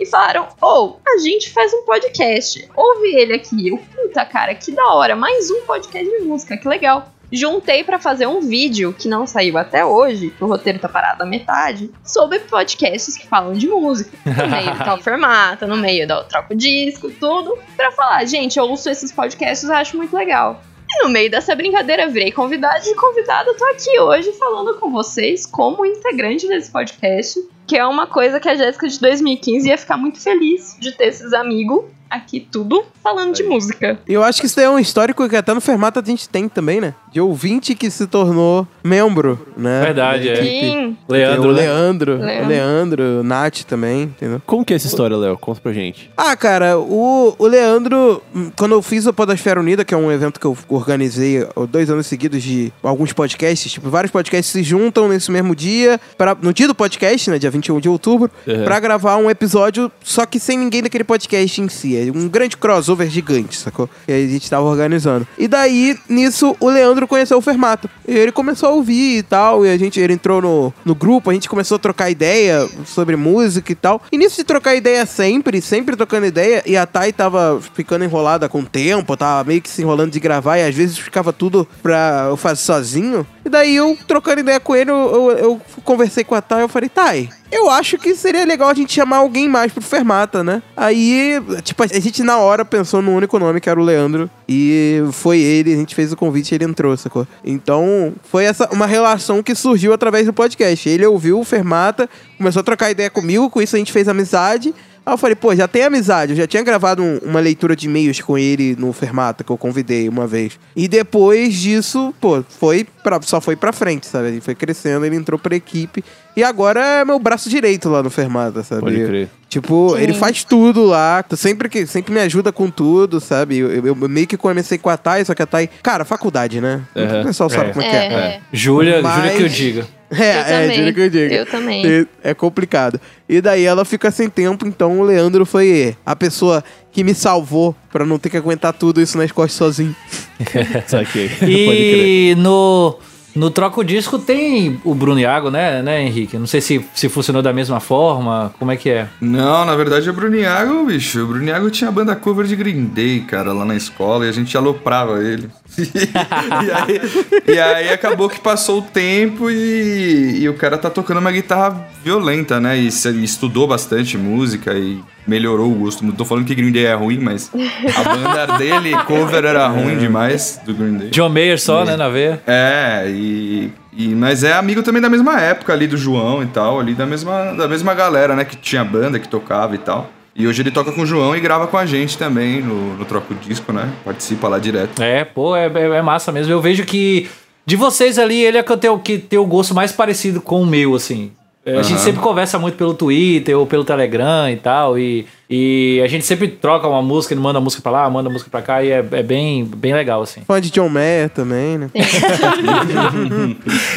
e falaram: Ou oh, a gente faz um podcast. Ouve ele aqui. Eu, puta cara, que da hora, mais um podcast de música, que legal juntei para fazer um vídeo que não saiu até hoje, o roteiro tá parado à metade, sobre podcasts que falam de música. No meio do tal formato, no meio do troco disco, tudo, para falar, gente, eu ouço esses podcasts acho muito legal. E no meio dessa brincadeira, virei convidado e convidado, tô aqui hoje falando com vocês como integrante desse podcast, que é uma coisa que a Jéssica de 2015 ia ficar muito feliz de ter esses amigos aqui tudo falando de música. E eu acho que isso daí é um histórico que até no Fermata a gente tem também, né? De ouvinte que se tornou membro, né? Verdade, da é. Sim. Tem Leandro, né? Leandro, Leandro. Leandro, Nath também, entendeu? Como que é essa história, Léo? Conta pra gente. Ah, cara, o, o Leandro, hum, quando eu fiz o Podosfera Unida, que é um evento que eu organizei dois anos seguidos de alguns podcasts, tipo, vários podcasts se juntam nesse mesmo dia, pra, no dia do podcast, né, dia 21 de outubro, Uhum. pra gravar um episódio, só que sem ninguém daquele podcast em si. Um grande crossover gigante, sacou? Que a gente tava organizando. E daí, nisso, o Leandro conheceu o Fermato. E ele começou a ouvir e tal, e a gente, ele entrou no, no grupo, a gente começou a trocar ideia sobre música e tal. E nisso de trocar ideia sempre, sempre trocando ideia, e a Thay tava ficando enrolada com o tempo, tava meio que se enrolando de gravar, e às vezes ficava tudo pra eu fazer sozinho. E daí eu, trocando ideia com ele, eu, eu, eu conversei com a Thay, eu falei, Thay, eu acho que seria legal a gente chamar alguém mais pro Fermata, né? Aí, tipo, a gente na hora pensou no único nome, que era o Leandro. E foi ele, a gente fez o convite e ele entrou, sacou? Então, foi essa uma relação que surgiu através do podcast. Ele ouviu o Fermata, começou a trocar ideia comigo, com isso a gente fez amizade. Aí eu falei, pô, já tem amizade. Eu já tinha gravado um- uma leitura de e-mails com ele no Fermata, que eu convidei uma vez. E depois disso, pô, foi pra, só foi pra frente, sabe? Ele foi crescendo, ele entrou pra equipe. E agora é meu braço direito lá no Fermata, sabe? Pode crer. Tipo, ele faz tudo lá, sempre que sempre me ajuda com tudo, sabe? Eu, eu- eu meio que comecei com a Thay, só que a Thay, cara, faculdade, né? Uhum. O pessoal sabe É. como é que é. É, Júlia, Mas- Júlia que eu diga. É, Eu é, também. juro que eu digo. Eu também. É complicado. E daí ela fica sem tempo, então o Leandro foi a pessoa que me salvou pra não ter que aguentar tudo isso nas costas sozinho. Saquei. Pode crer. E no, no Troco Disco tem o Bruno Iago, né, né, Henrique? Não sei se, se funcionou da mesma forma, como é que é? Não, na verdade o Bruniago, bicho. O Bruniago tinha banda cover de Green Day, cara, lá na escola, e a gente aloprava ele. e, aí, e aí acabou que passou o tempo e, e o cara tá tocando uma guitarra violenta, né? E, e estudou bastante música e melhorou o gosto. Não tô falando que Green Day é ruim, mas a banda dele, cover, era ruim demais do Green Day. John Mayer só, né, na veia. É, e, e- Mas é amigo também da mesma época ali do João e tal, ali da mesma, da mesma galera, né? Que tinha banda, que tocava e tal. E hoje ele toca com o João e grava com a gente também no, no Troco Disco, né? Participa lá direto. É, pô, é, é- é massa mesmo. Eu vejo que de vocês ali, ele é que eu tenho que tem o gosto mais parecido com o meu, assim. É, A gente sempre conversa muito pelo Twitter ou pelo Telegram e tal, e, e a gente sempre troca uma música, ele manda a música pra lá, manda a música pra cá, e é, é bem, bem legal, assim. Fã de John Mayer também, né?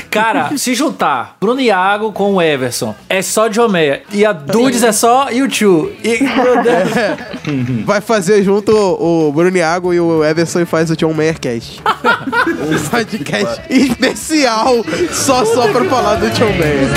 Cara, se juntar Bruno Iago com o Everson, é só John Mayer, e a Dudes é só YouTube. E, meu Deus, Vai fazer junto o, o Bruno Iago e o Everson e faz o John Mayer Cast. um podcast especial só só pra falar do John Mayer.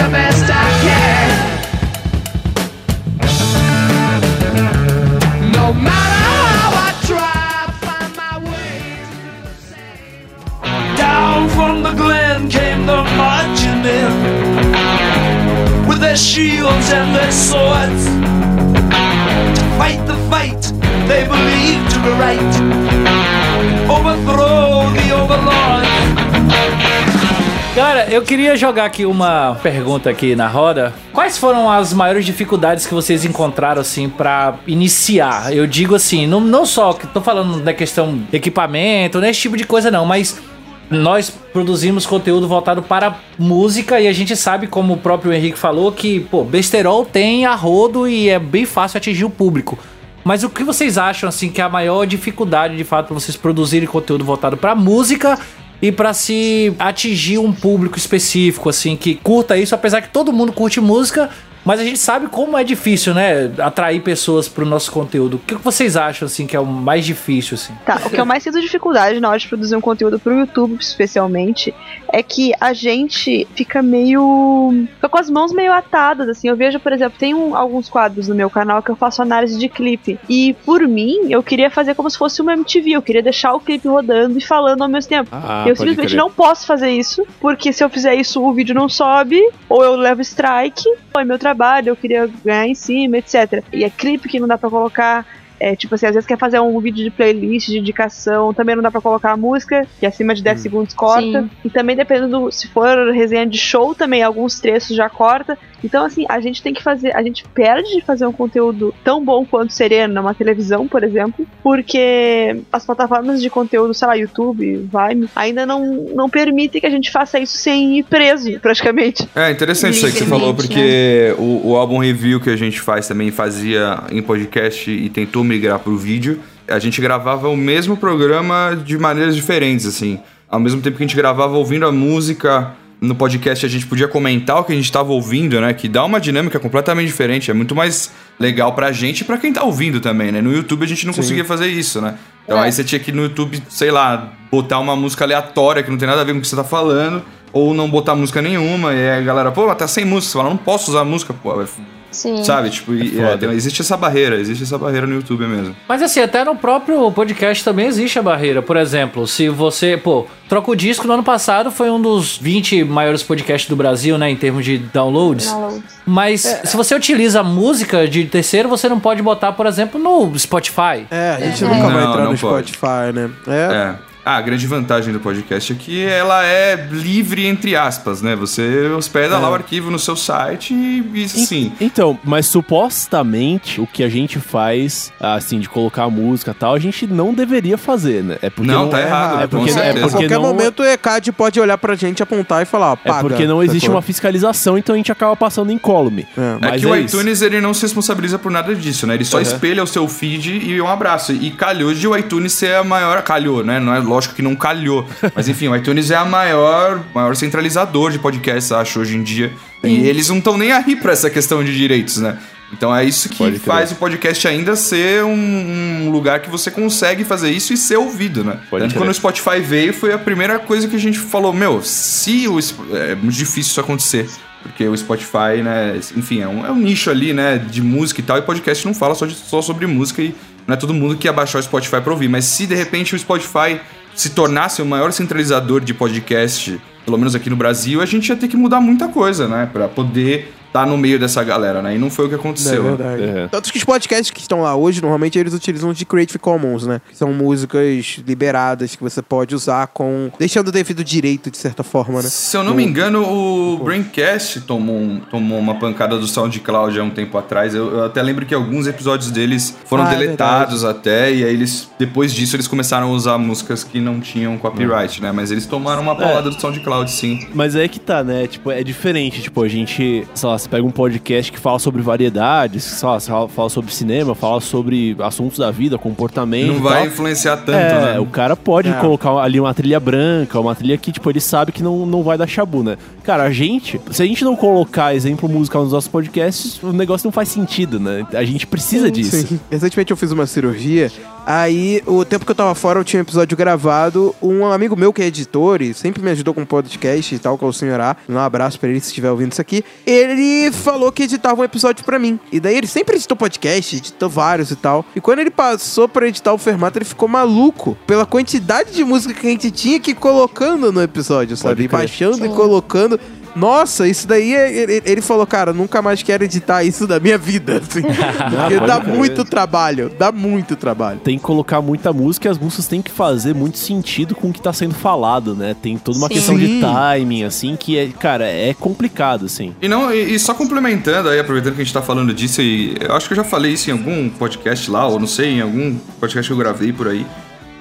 Eu queria jogar aqui uma pergunta aqui na roda. Quais foram as maiores dificuldades que vocês encontraram, assim, pra iniciar? Eu digo assim, não, não só que tô falando da questão equipamento, nesse tipo de coisa não, mas nós produzimos conteúdo voltado para música e a gente sabe, como o próprio Henrique falou, que, pô, besterol tem a rodo e é bem fácil atingir o público. Mas o que vocês acham, assim, que é a maior dificuldade, de fato, para vocês produzirem conteúdo voltado para música e para se atingir um público específico, assim, que curta isso, apesar que todo mundo curte música, mas a gente sabe como é difícil, né, atrair pessoas pro nosso conteúdo. O que vocês acham, assim, que é o mais difícil, assim? Tá, o que eu mais sinto dificuldade na hora de produzir um conteúdo pro YouTube, especialmente, é que a gente fica meio. fica com as mãos meio atadas, assim. Eu vejo, por exemplo, tem um- alguns quadros no meu canal que eu faço análise de clipe. E por mim, eu queria fazer como se fosse uma MTV. Eu queria deixar o clipe rodando e falando ao mesmo tempo. Ah, eu simplesmente crer. não posso fazer isso, porque se eu fizer isso, o vídeo não sobe, ou eu levo strike, ou é meu trabalho, eu queria ganhar em cima, etc. E é clipe que não dá pra colocar. É, tipo assim, às vezes quer fazer um vídeo de playlist, de indicação, também não dá pra colocar a música, que acima de 10 segundos corta. Sim. E também dependendo do. Se for resenha de show, também alguns trechos já corta. Então, assim, a gente tem que fazer. A gente perde de fazer um conteúdo tão bom quanto seria numa televisão, por exemplo, porque as plataformas de conteúdo, sei lá, YouTube, Vine, ainda não, não permitem que a gente faça isso sem ir preso, praticamente. É interessante isso aí que você falou, porque o, o álbum review que a gente faz também fazia em podcast e tentou migrar pro vídeo. A gente gravava o mesmo programa de maneiras diferentes, assim. Ao mesmo tempo que a gente gravava ouvindo a música no podcast, a gente podia comentar o que a gente tava ouvindo, né? Que dá uma dinâmica completamente diferente. É muito mais legal pra gente e pra quem tá ouvindo também, né? No YouTube a gente não conseguia fazer isso, né? Então aí você tinha que ir no YouTube, sei lá, botar uma música aleatória que não tem nada a ver com o que você tá falando, ou não botar música nenhuma, e aí a galera, pô, mas tá sem música, você fala, não posso usar música, pô, é Sim. sabe? Tipo, e- é, tem- existe essa barreira, existe essa barreira no YouTube mesmo. Mas assim, até no próprio podcast também existe a barreira. Por exemplo, se você, pô, troca o disco no ano passado foi um dos 20 maiores podcasts do Brasil, né, em termos de downloads. Downloads. Mas se você utiliza música de terceiro, você não pode botar, por exemplo, no Spotify. É, a gente É. nunca vai entrar não no pode. Spotify, né? É. É. Ah, a grande vantagem do podcast é que ela é livre, entre aspas, né? Você hospeda lá o arquivo no seu site e, e sim. Então, mas supostamente o que a gente faz, assim, de colocar a música e tal, a gente não deveria fazer, né? É porque Não, tá errado, É porque, é porque qualquer não, momento o ECAD pode olhar pra gente, apontar e falar, ó, É paga. porque não existe sacou? uma fiscalização, então a gente acaba passando incólume. É. É Mas que o isso. iTunes ele não se responsabiliza por nada disso, né? Ele só Uhum. espelha o seu feed e um abraço. E calhou de o iTunes ser a maior. Calhou, né? Não é lógico que não calhou. Mas enfim, o iTunes é a maior, maior centralizador de podcasts, acho, hoje em dia. E eles não estão nem aí pra essa questão de direitos, né? Então é isso que Pode crer. faz o podcast ainda ser um, um lugar que você consegue fazer isso e ser ouvido, né? Pode Tanto crer. quando o Spotify veio, foi a primeira coisa que a gente falou: meu, se o. É muito difícil isso acontecer. Porque o Spotify, né? Enfim, é um, é um nicho ali, né? De música e tal. E podcast não fala só, de- só sobre música e não é todo mundo que ia baixar o Spotify pra ouvir. Mas se de repente o Spotify se tornasse o maior centralizador de podcast, pelo menos aqui no Brasil, a gente ia ter que mudar muita coisa, né? Pra poder estar no meio dessa galera, né? E não foi o que É aconteceu. verdade. É. Tanto que os podcasts que estão lá hoje, normalmente eles utilizam de Creative Commons, né? Que são músicas liberadas que você pode usar com. deixando o devido direito, de certa forma, né? Se eu não me engano, o Braincast tomou, um- tomou uma pancada do SoundCloud há um tempo atrás. Eu, eu até lembro que alguns episódios deles foram Ah, é deletados até, e aí eles, depois disso, eles começaram a usar músicas que não tinham copyright, né? Mas eles tomaram uma paulada do SoundCloud, sim. Mas é que tá, né? Tipo, é diferente. Tipo, a gente, sei lá, você pega um podcast que fala sobre variedades, fala- fala sobre cinema, fala sobre assuntos da vida, comportamento. Não vai tal. influenciar tanto, é, né? o cara pode É. colocar ali uma trilha branca, uma trilha que, tipo, ele sabe que não, não vai dar chabu, né? Cara, a gente, se a gente não colocar exemplo musical nos nossos podcasts, o negócio não faz sentido, né? A gente precisa disso. Sim. Recentemente eu fiz uma cirurgia, aí o tempo que eu tava fora eu tinha um episódio gravado, um amigo meu que é editor e sempre me ajudou com podcast e tal, que é o Senhor A, um abraço pra ele se estiver ouvindo isso aqui, ele falou que editava um episódio pra mim. E daí ele sempre editou podcast, editou vários e tal. E quando ele passou pra editar o Fermata, ele ficou maluco pela quantidade de música que a gente tinha que ir colocando no episódio, sabe? Baixando e colocando. Nossa, isso daí, é- ele, ele falou, cara, nunca mais quero editar isso da minha vida, assim. Porque pode dá muito trabalho, dá muito trabalho. Tem que colocar muita música e as músicas têm que fazer muito sentido com o que tá sendo falado, né? Tem toda uma Sim. questão de timing, assim, que é, cara, é complicado, assim. E não, e, e só complementando aí, aproveitando que a gente tá falando disso, e eu acho que eu já falei isso em algum podcast lá, ou não sei, em algum podcast que eu gravei por aí.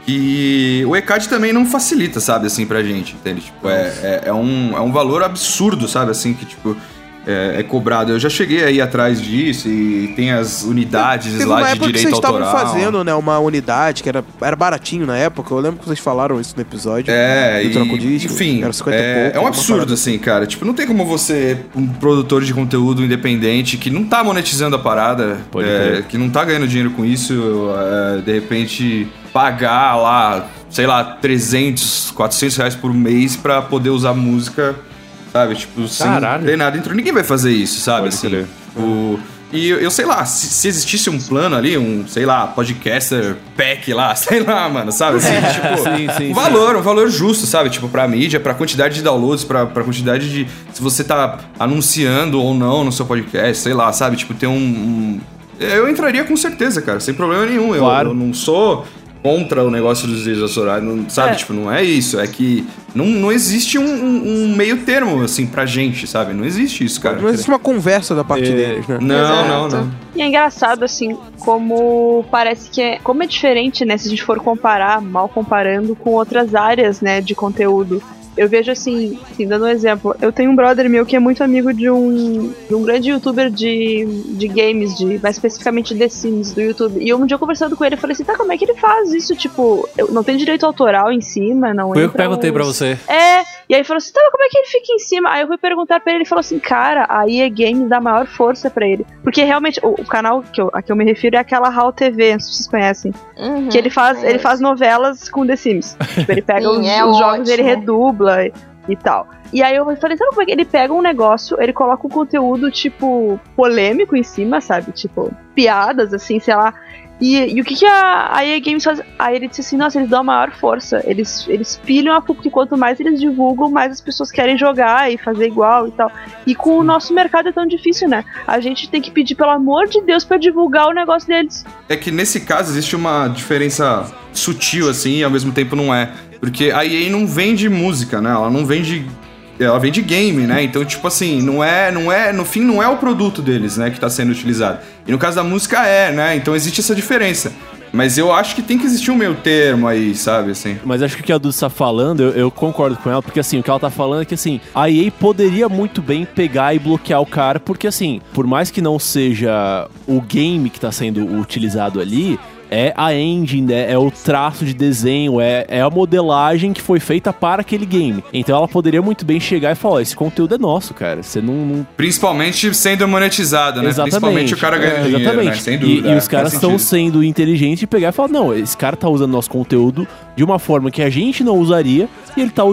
Que o ECAD também não facilita, sabe, assim, pra gente, entende? Tipo, é, é, é um, é um valor absurdo, sabe, assim, que, tipo, é, é cobrado. Eu já cheguei aí atrás disso e tem as unidades Teve lá uma de época que direito vocês estavam autoral. fazendo, né, uma unidade que era, era baratinho na época. Eu lembro que vocês falaram isso no episódio. É, do e, Troco Disco. enfim, era 50 e é, pouco, é um absurdo, parada. assim, cara. Tipo, não tem como você, um produtor de conteúdo independente, que não tá monetizando a parada, é, que não tá ganhando dinheiro com isso, é, de repente pagar lá, sei lá, 300, 400 reais por mês pra poder usar música, sabe? Tipo, sem Caralho. ter nada dentro. Ninguém vai fazer isso, sabe? Pode assim, o... E eu, eu sei lá, se, se existisse um plano ali, um, sei lá, podcaster pack lá, sei lá, mano, sabe? Assim, tipo, Sim, sim, um sim. valor, um valor justo, sabe? Tipo, pra mídia, pra quantidade de downloads, pra, pra quantidade de. Se você tá anunciando ou não no seu podcast, sei lá, sabe? Tipo, ter um. um Eu entraria com certeza, cara, sem problema nenhum. Eu- Claro. Eu, não sou contra o negócio dos direitos autorais, não, sabe? É. Tipo, não é isso. É que não, não existe um, um- um meio termo, assim, pra gente, sabe? Não existe isso, cara. Não existe uma conversa da parte deles, né? Não, não, não. E é engraçado, assim, como parece que é. Como é diferente, né? Se a gente for comparar, mal comparando com outras áreas, né, de conteúdo. Eu vejo assim, assim, dando um exemplo, eu tenho um brother meu que é muito amigo de um, de um grande youtuber de, de games, de mais especificamente The Sims do YouTube. E um dia eu conversando com ele, eu falei assim, tá, como é que ele faz isso? Tipo, eu- não tem direito autoral em cima, não Foi eu que perguntei pra os- você. é, e aí ele falou assim, tá, mas como é que ele fica em cima? Aí eu fui perguntar pra ele, ele falou assim, cara, a EA Games dá maior força pra ele. Porque realmente, o, o canal que eu, a que eu me refiro é aquela HAL TV, não sei se vocês conhecem. Uhum, Que ele faz, ele conheço. faz novelas com The Sims. Tipo, ele pega Sim, os, é os jogos e ele redubla e, e tal. E aí eu falei, sabe como é que ele pega um negócio, ele coloca um conteúdo, tipo, polêmico em cima, sabe? Tipo, piadas, assim, sei lá. E, e o que, que a, a EA Games faz? Aí ele disse assim, nossa, eles dão a maior força. Eles, eles pilham a porque quanto mais eles divulgam, mais as pessoas querem jogar e fazer igual e tal. E com o nosso mercado é tão difícil, né? A gente tem que pedir, pelo amor de Deus, pra divulgar o negócio deles. É que nesse caso existe uma diferença sutil, assim, e ao mesmo tempo não é. Porque a EA não vende música, né? Ela não vende. Ela vende game, né? Então, tipo assim, não é, não é. No fim, não é o produto deles, né, que tá sendo utilizado. E no caso da música é, né? Então existe essa diferença. Mas eu acho que tem que existir um meio termo aí, sabe, assim. Mas acho que o que a Dudu tá falando, eu, eu concordo com ela, porque assim, o que ela tá falando é que assim, a EA poderia muito bem pegar e bloquear o cara, porque assim, por mais que não seja o game que tá sendo utilizado ali, é a engine, né? é o traço de desenho, é, é a modelagem que foi feita para aquele game. Então ela poderia muito bem chegar e falar: ó, esse conteúdo é nosso, cara. Você não, não Principalmente sendo monetizado, né? Principalmente o cara ganhando É, dinheiro, exatamente. né? Sem E- dúvida. E, é, os caras estão sendo inteligentes de pegar e falar: não, esse cara tá usando nosso conteúdo de uma forma que a gente não usaria e ele tá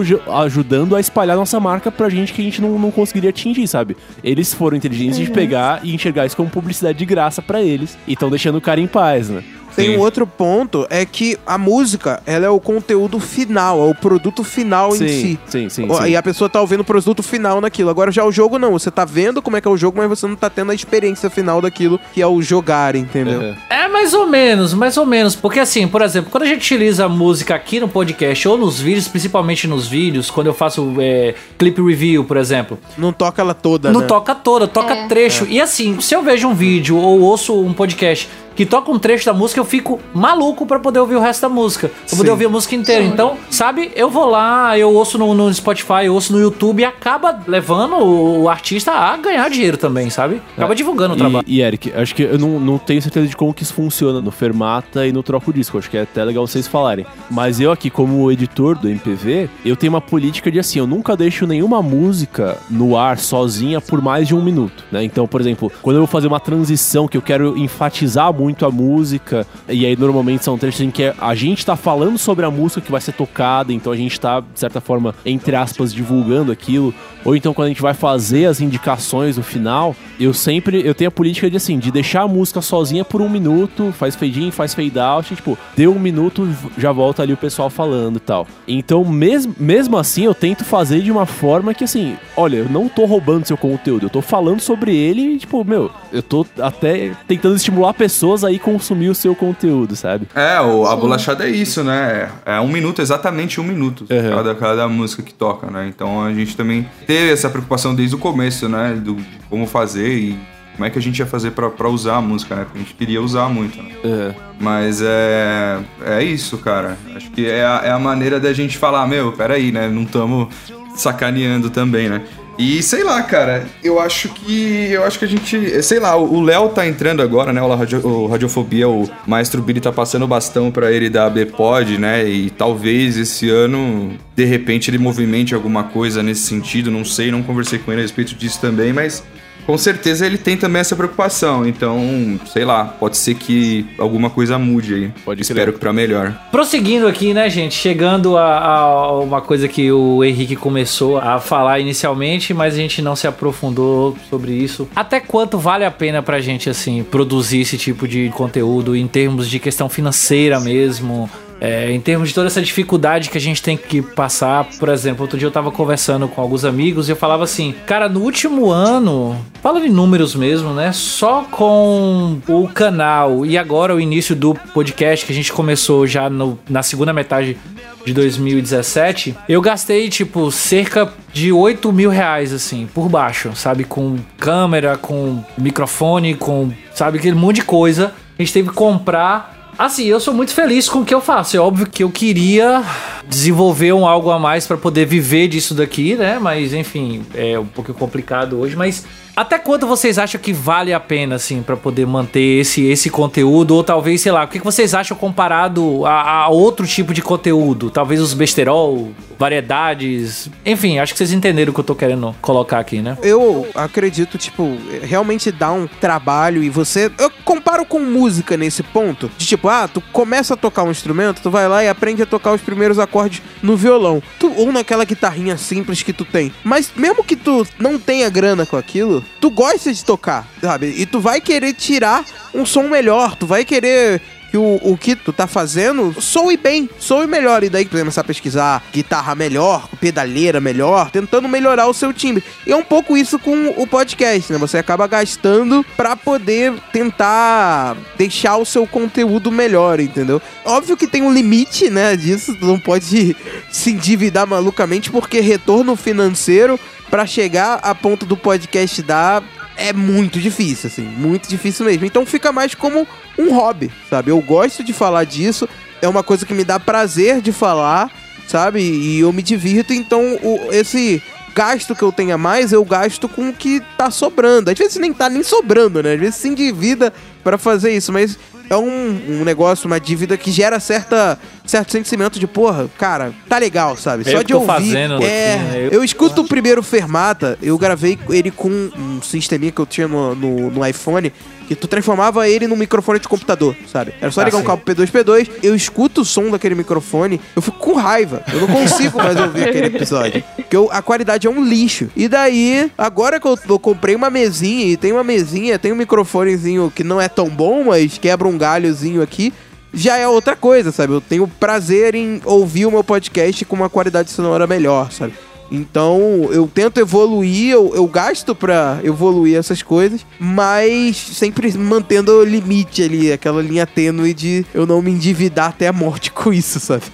ajudando a espalhar nossa marca pra gente que a gente não, não conseguiria atingir, sabe? Eles foram inteligentes de pegar e enxergar isso como publicidade de graça pra eles e estão deixando o cara em paz, né? Tem Sim. um outro ponto, é que a música, ela é o conteúdo final, é o produto final em si. sim, sim, sim. E a pessoa tá ouvindo o produto final naquilo. Agora já o jogo não, você tá vendo como é que é o jogo, mas você não tá tendo a experiência final daquilo que é o jogar, entendeu? Uhum. É mais ou menos, mais ou menos. Porque assim, por exemplo, quando a gente utiliza a música aqui no podcast ou nos vídeos, principalmente nos vídeos, quando eu faço é, clip review, por exemplo, Não toca ela toda, não né? toca toda, toca É. trecho. E assim, se eu vejo um vídeo ou ouço um podcast que toca um trecho da música, eu fico maluco pra poder ouvir o resto da música. Pra poder Sim. ouvir a música inteira. Então, sabe, eu vou lá, eu ouço no, no Spotify, eu ouço no YouTube e acaba levando o, o artista a ganhar dinheiro também, sabe? Acaba divulgando o trabalho. E, e Eric, acho que eu não, não tenho certeza de como que isso funciona no Fermata e no Troco Disco. Acho que é até legal vocês falarem. Mas eu aqui, como editor do MPV, eu tenho uma política de assim, eu nunca deixo nenhuma música no ar sozinha por mais de um minuto, né? Então, por exemplo, quando eu vou fazer uma transição que eu quero enfatizar muito a música, e aí normalmente são trechos em que a gente tá falando sobre a música que vai ser tocada, então a gente tá, de certa forma, entre aspas, divulgando aquilo. Ou então quando a gente vai fazer as indicações no final, eu sempre eu tenho a política de assim, de deixar a música sozinha por um minuto, faz fade in, faz fade out, e, tipo, deu um minuto, já volta ali o pessoal falando e tal. Então, mesmo, mesmo assim, eu tento fazer de uma forma que assim, olha, eu não tô roubando seu conteúdo, eu tô falando sobre ele e, tipo, meu, eu tô até tentando estimular pessoas aí consumir o seu conteúdo, sabe? É, o, a bolachada é isso, né? É um minuto, exatamente um minuto, Uhum. cada, cada música que toca, né? Então a gente também teve essa preocupação desde o começo, né? Do, de como fazer e como é que a gente ia fazer pra, pra usar a música, né? Porque a gente queria usar muito, né? É. Mas é, é isso, cara. Acho que é a, é a maneira da gente falar, meu, peraí, né? Não estamos sacaneando também, né? E sei lá, cara, eu acho que. Eu acho que a gente. Sei lá, o Léo tá entrando agora, né? O, radio, o Radiofobia, o Maestro Billy tá passando o bastão pra ele da B-Pod, né? E talvez esse ano, de repente, ele movimente alguma coisa nesse sentido. Não sei, não conversei com ele a respeito disso também, mas com certeza ele tem também essa preocupação. Então, sei lá, pode ser que alguma coisa mude aí. Pode crer. Espero que pra melhor. Prosseguindo aqui, né, gente? Chegando a, a uma coisa que o Henrique começou a falar inicialmente, mas a gente não se aprofundou sobre isso. Até quanto vale a pena pra gente, assim, produzir esse tipo de conteúdo em termos de questão financeira mesmo? É, em termos de toda essa dificuldade que a gente tem que passar, por exemplo, outro dia eu tava conversando com alguns amigos e eu falava assim, cara, no último ano, fala de números mesmo, né? Só com o canal e agora o início do podcast que a gente começou já no- na segunda metade de 2017, eu gastei, tipo, cerca de 8 mil reais, assim, por baixo, sabe? Com câmera, com microfone, com, sabe, aquele monte de coisa. A gente teve que comprar. Assim, eu sou muito feliz com o que eu faço. É óbvio que eu queria desenvolver um algo a mais pra poder viver disso daqui, né? Mas, enfim, é um pouco complicado hoje. Mas até quanto vocês acham que vale a pena, assim, pra poder manter esse, esse conteúdo? Ou talvez, sei lá, o que que vocês acham comparado a, a outro tipo de conteúdo? Talvez os besterol, variedades. Enfim, acho que vocês entenderam o que eu tô querendo colocar aqui, né? Eu acredito, tipo, realmente dá um trabalho e você. Eu comparo com música nesse ponto. De tipo, ah, tu começa a tocar um instrumento, tu vai lá e aprende a tocar os primeiros acordes no violão. Tu, ou naquela guitarrinha simples que tu tem. Mas mesmo que tu não tenha grana com aquilo, tu gosta de tocar, sabe? E tu vai querer tirar um som melhor, tu vai querer que o, o que tu tá fazendo soe bem, soe melhor. E daí tu começar a pesquisar guitarra melhor, pedaleira melhor, tentando melhorar o seu timbre. E é um pouco isso com o podcast, né? Você acaba gastando pra poder tentar deixar o seu conteúdo melhor, entendeu? Óbvio que tem um limite, né, disso. Tu não pode se endividar malucamente, porque retorno financeiro pra chegar a ponto do podcast dar é muito difícil, assim, muito difícil mesmo. Então fica mais como um hobby, sabe? Eu gosto de falar disso, é uma coisa que me dá prazer de falar, sabe? E eu me divirto, então o, esse gasto que eu tenha mais, eu gasto com o que tá sobrando. Às vezes nem tá nem sobrando, né? Às vezes se endivida pra fazer isso, mas é um, um negócio, uma dívida que gera certa, certo sentimento de, porra, cara, tá legal, sabe? Eu Só que de ouvir. fazendo é, né? Eu- eu escuto o primeiro Fermata, eu gravei ele com um sisteminha que eu tinha no, no, no iPhone, que tu transformava ele num microfone de computador, sabe? Era só Ah, ligar um sim. cabo P2, P2, eu escuto o som daquele microfone, eu fico com raiva, eu não consigo mais ouvir aquele episódio. Porque eu- a qualidade é um lixo. E daí, agora que eu, eu comprei uma mesinha, e tem uma mesinha, tem um microfonezinho que não é tão bom, mas quebra um galhozinho aqui, já é outra coisa, sabe? Eu tenho prazer em ouvir o meu podcast com uma qualidade sonora melhor, sabe? Então, eu tento evoluir, eu, eu gasto pra evoluir essas coisas, mas sempre mantendo o limite ali, aquela linha tênue de eu não me endividar até a morte com isso, sabe?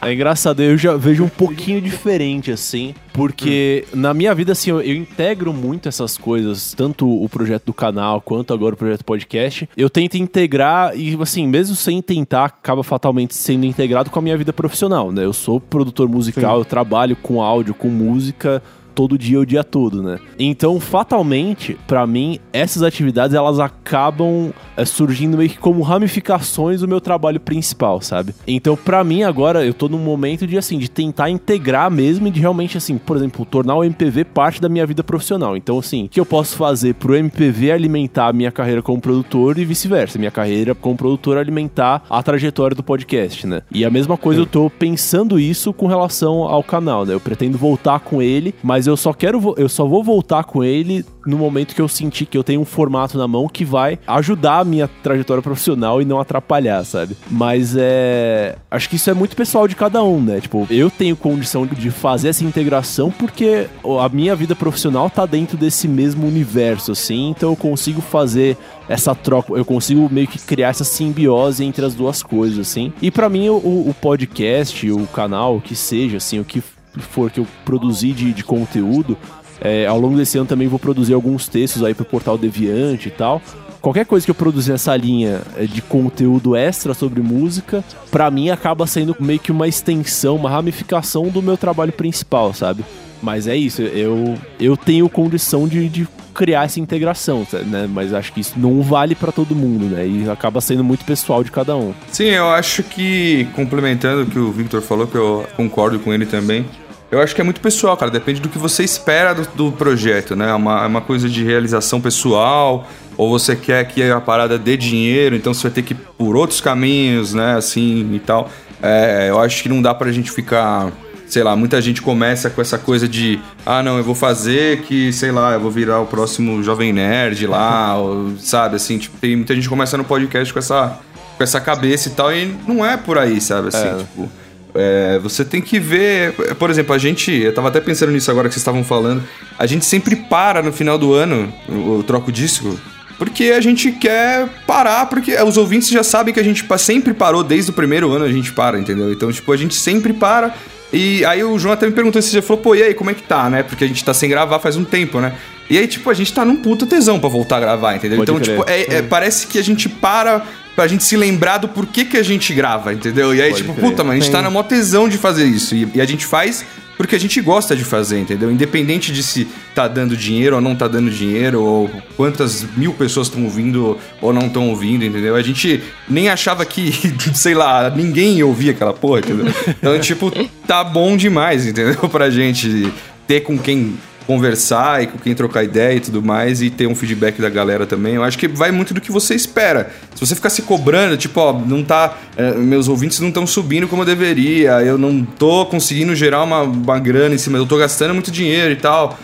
É engraçado, eu já vejo um pouquinho diferente, assim, porque na minha vida, assim, eu, eu integro muito essas coisas, tanto o projeto do canal quanto agora o projeto podcast. Eu tento integrar e, assim, mesmo sem tentar, acaba fatalmente sendo integrado com a minha vida profissional, né? Eu sou produtor musical, eu trabalho com áudio, com música todo dia o dia todo, né? Então, fatalmente, pra mim, essas atividades elas acabam é, surgindo meio que como ramificações do meu trabalho principal, sabe? Então, pra mim agora eu tô num momento de assim, de tentar integrar mesmo e de realmente assim, por exemplo, tornar o MPV parte da minha vida profissional. Então, assim, o que eu posso fazer pro MPV alimentar a minha carreira como produtor e vice-versa, minha carreira como produtor alimentar a trajetória do podcast, né? E a mesma coisa eu tô pensando isso com relação ao canal, né? Eu pretendo voltar com ele, mas eu só quero eu só vou voltar com ele no momento que eu sentir que eu tenho um formato na mão que vai ajudar a minha trajetória profissional e não atrapalhar, sabe? Mas é, acho que isso é muito pessoal de cada um, né? Tipo, eu tenho condição de fazer essa integração porque a minha vida profissional tá dentro desse mesmo universo, assim, então eu consigo fazer essa troca, eu consigo meio que criar essa simbiose entre as duas coisas, assim. E pra mim o, o podcast, o canal, o que seja, assim, o que for que eu produzir de, de conteúdo, é, ao longo desse ano também vou produzir alguns textos aí pro portal Deviante e tal. Qualquer coisa que eu produzir nessa linha é, de conteúdo extra sobre música, pra mim acaba sendo meio que uma extensão, uma ramificação do meu trabalho principal, sabe? Mas é isso, eu, eu tenho condição de, de criar essa integração, tá, né? Mas acho que isso não vale pra todo mundo, né? E acaba sendo muito pessoal de cada um. Sim, eu acho que, complementando o que o Victor falou, que eu concordo com ele também, eu acho que é muito pessoal, cara. Depende do que você espera do, do projeto, né? É uma, é uma coisa de realização pessoal, ou você quer que a parada dê dinheiro, então você vai ter que ir por outros caminhos, né? Assim e tal. É, eu acho que não dá pra gente ficar. Sei lá, muita gente começa com essa coisa de ah, não, eu vou fazer que, sei lá, eu vou virar o próximo Jovem Nerd lá, ou, sabe, assim, tipo, tem muita gente começando no podcast com essa, com essa cabeça e tal, e não é por aí, sabe? Assim, É. tipo. É, você tem que ver. Por exemplo, a gente. Eu tava até pensando nisso agora que vocês estavam falando. A gente sempre para no final do ano, o, o troco disco. Porque a gente quer parar, porque os ouvintes já sabem que a gente sempre parou, desde o primeiro ano a gente para, entendeu? Então, tipo, a gente sempre para. E aí o João até me perguntou se já falou, pô, e aí, como é que tá, né? Porque a gente tá sem gravar faz um tempo, né? E aí, tipo, a gente tá num puta tesão pra voltar a gravar, entendeu? Pode então, crer. tipo, é- é, parece que a gente para pra gente se lembrar do porquê que a gente grava, entendeu? E aí, Pode tipo, crer. puta, mano, a gente tá na mó tesão de fazer isso. E, e a gente faz porque a gente gosta de fazer, entendeu? Independente de se tá dando dinheiro ou não tá dando dinheiro, ou quantas mil pessoas estão ouvindo ou não estão ouvindo, entendeu? A gente nem achava que, sei lá, ninguém ia ouvir aquela porra, entendeu? Então, tipo, tá bom demais, entendeu? Pra gente ter com quem conversar e com quem trocar ideia e tudo mais e ter um feedback da galera também. Eu acho que vai muito do que você espera. Se você ficar se cobrando, tipo, ó, não tá. eh, meus ouvintes não estão subindo como eu deveria, eu não tô conseguindo gerar uma, uma grana em cima, eu tô gastando muito dinheiro e tal.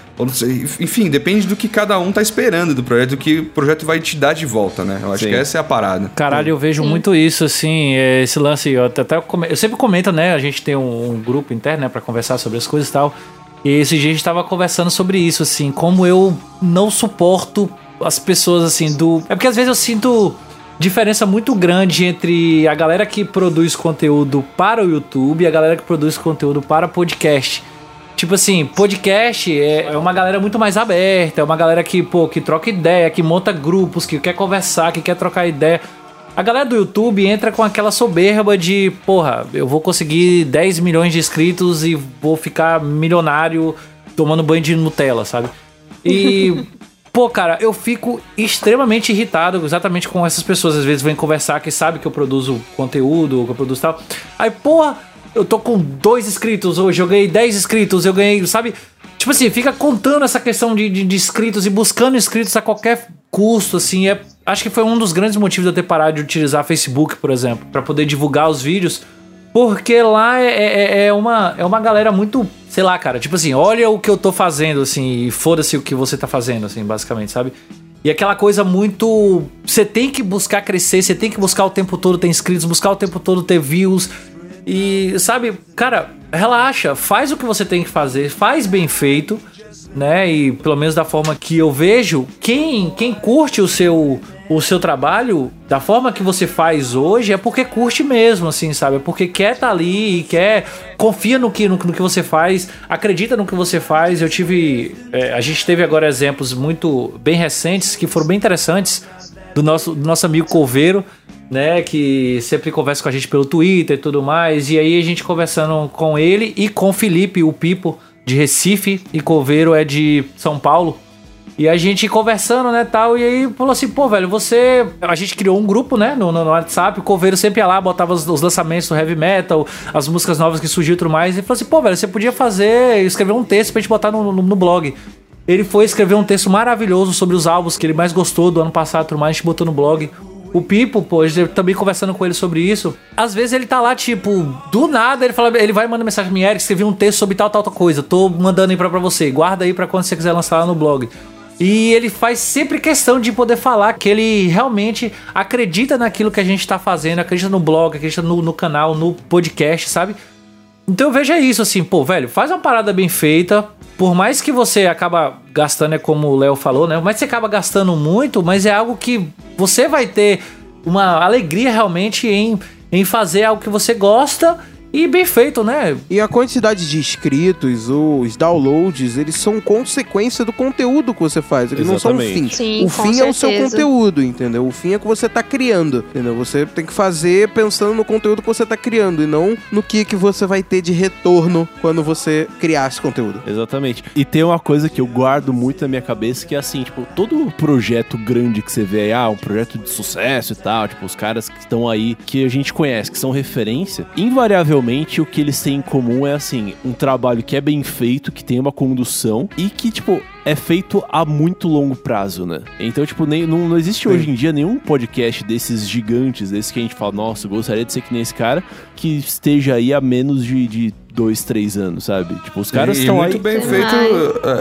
Enfim, depende do que cada um tá esperando do projeto, do que o projeto vai te dar de volta, né? Eu acho Sim. que essa é a parada. Caralho, eu vejo muito isso, assim, é, esse lance. Eu, até, eu sempre comento, né? A gente tem um, um grupo interno, né, pra conversar sobre as coisas e tal. E esse dia a gente tava conversando sobre isso, assim, como eu não suporto as pessoas, assim, do. É porque às vezes eu sinto diferença muito grande entre a galera que produz conteúdo para o YouTube e a galera que produz conteúdo para podcast. Tipo assim, podcast é é uma galera muito mais aberta, é uma galera que, pô, que troca ideia, que monta grupos, que quer conversar, que quer trocar ideia. A galera do YouTube entra com aquela soberba de, porra, eu vou conseguir 10 milhões de inscritos e vou ficar milionário tomando banho de Nutella, sabe? E, pô, cara, eu fico extremamente irritado exatamente com essas pessoas. Às vezes vêm conversar que sabe que eu produzo conteúdo, que eu produzo tal. Aí, porra, eu tô com dois inscritos hoje, eu ganhei 10 inscritos, eu ganhei, sabe? Tipo assim, fica contando essa questão de, de, de inscritos e buscando inscritos a qualquer custo, assim. É, acho que foi um dos grandes motivos de eu ter parado de utilizar Facebook, por exemplo, pra poder divulgar os vídeos. Porque lá é, é, é uma, é uma galera muito, sei lá, cara, tipo assim, olha o que eu tô fazendo, assim, e foda-se o que você tá fazendo, assim, basicamente, sabe? E aquela coisa muito. Você tem que buscar crescer, você tem que buscar o tempo todo ter inscritos, buscar o tempo todo ter views. E, sabe, cara, relaxa, faz o que você tem que fazer, faz bem feito, né? E pelo menos da forma que eu vejo, quem, quem curte o seu, o seu trabalho da forma que você faz hoje é porque curte mesmo, assim, sabe? É porque quer estar ali e quer. confia no que, no, no que você faz, acredita no que você faz. Eu tive. é, a gente teve agora exemplos muito bem recentes que foram bem interessantes do nosso, do nosso amigo Coveiro, né? Que sempre conversa com a gente pelo Twitter e tudo mais. E aí a gente conversando com ele e com o Felipe, o Pipo, de Recife, e Coveiro é de São Paulo. E a gente conversando, né, tal, e aí falou assim, pô, velho, você... A gente criou um grupo, né, no, no WhatsApp, o Coveiro sempre ia lá, botava os, os lançamentos do heavy metal, as músicas novas que surgiu e tudo mais, e falou assim, pô, velho, você podia fazer, escrever um texto pra gente botar no, no, no blog. Ele foi escrever um texto maravilhoso sobre os álbuns que ele mais gostou do ano passado e tudo mais, a gente botou no blog. O Pipo, pô, eu também conversando com ele sobre isso. Às vezes ele tá lá, tipo, do nada, ele fala, ele vai mandar mensagem pra mim, Eric, escrevi um texto sobre tal, tal, tal coisa. Tô mandando aí pra, pra você. Guarda aí pra quando você quiser lançar lá no blog. E ele faz sempre questão de poder falar que ele realmente acredita naquilo que a gente tá fazendo, acredita no blog, acredita no, no canal, no podcast, sabe? Então veja isso assim, pô, velho, faz uma parada bem feita. Por mais que você acaba gastando, é como o Léo falou, né? Mas você acaba gastando muito, mas é algo que você vai ter uma alegria realmente em, em fazer algo que você gosta e bem feito, né? E a quantidade de inscritos, os downloads, eles são consequência do conteúdo que você faz. Eles não são o Exatamente. fim. Sim, o fim é o seu certeza. conteúdo, entendeu? O fim é o que você tá criando, entendeu? Você tem que fazer pensando no conteúdo que você tá criando e não no que, que você vai ter de retorno quando você criar esse conteúdo. Exatamente. E tem uma coisa que eu guardo muito na minha cabeça que é assim, tipo, todo projeto grande que você vê aí, ah, um projeto de sucesso e tal, tipo, os caras que estão aí, que a gente conhece, que são referência, invariavelmente o que eles têm em comum é assim, um trabalho que é bem feito, que tem uma condução e que, tipo, é feito a muito longo prazo, né? Então, tipo, nem, não, não existe hoje em dia nenhum podcast desses gigantes, desses que a gente fala, nossa, eu gostaria de ser que nem esse cara, que esteja aí há menos de, de dois, três anos, sabe? Tipo, os caras estão muito aí. bem Sim. feito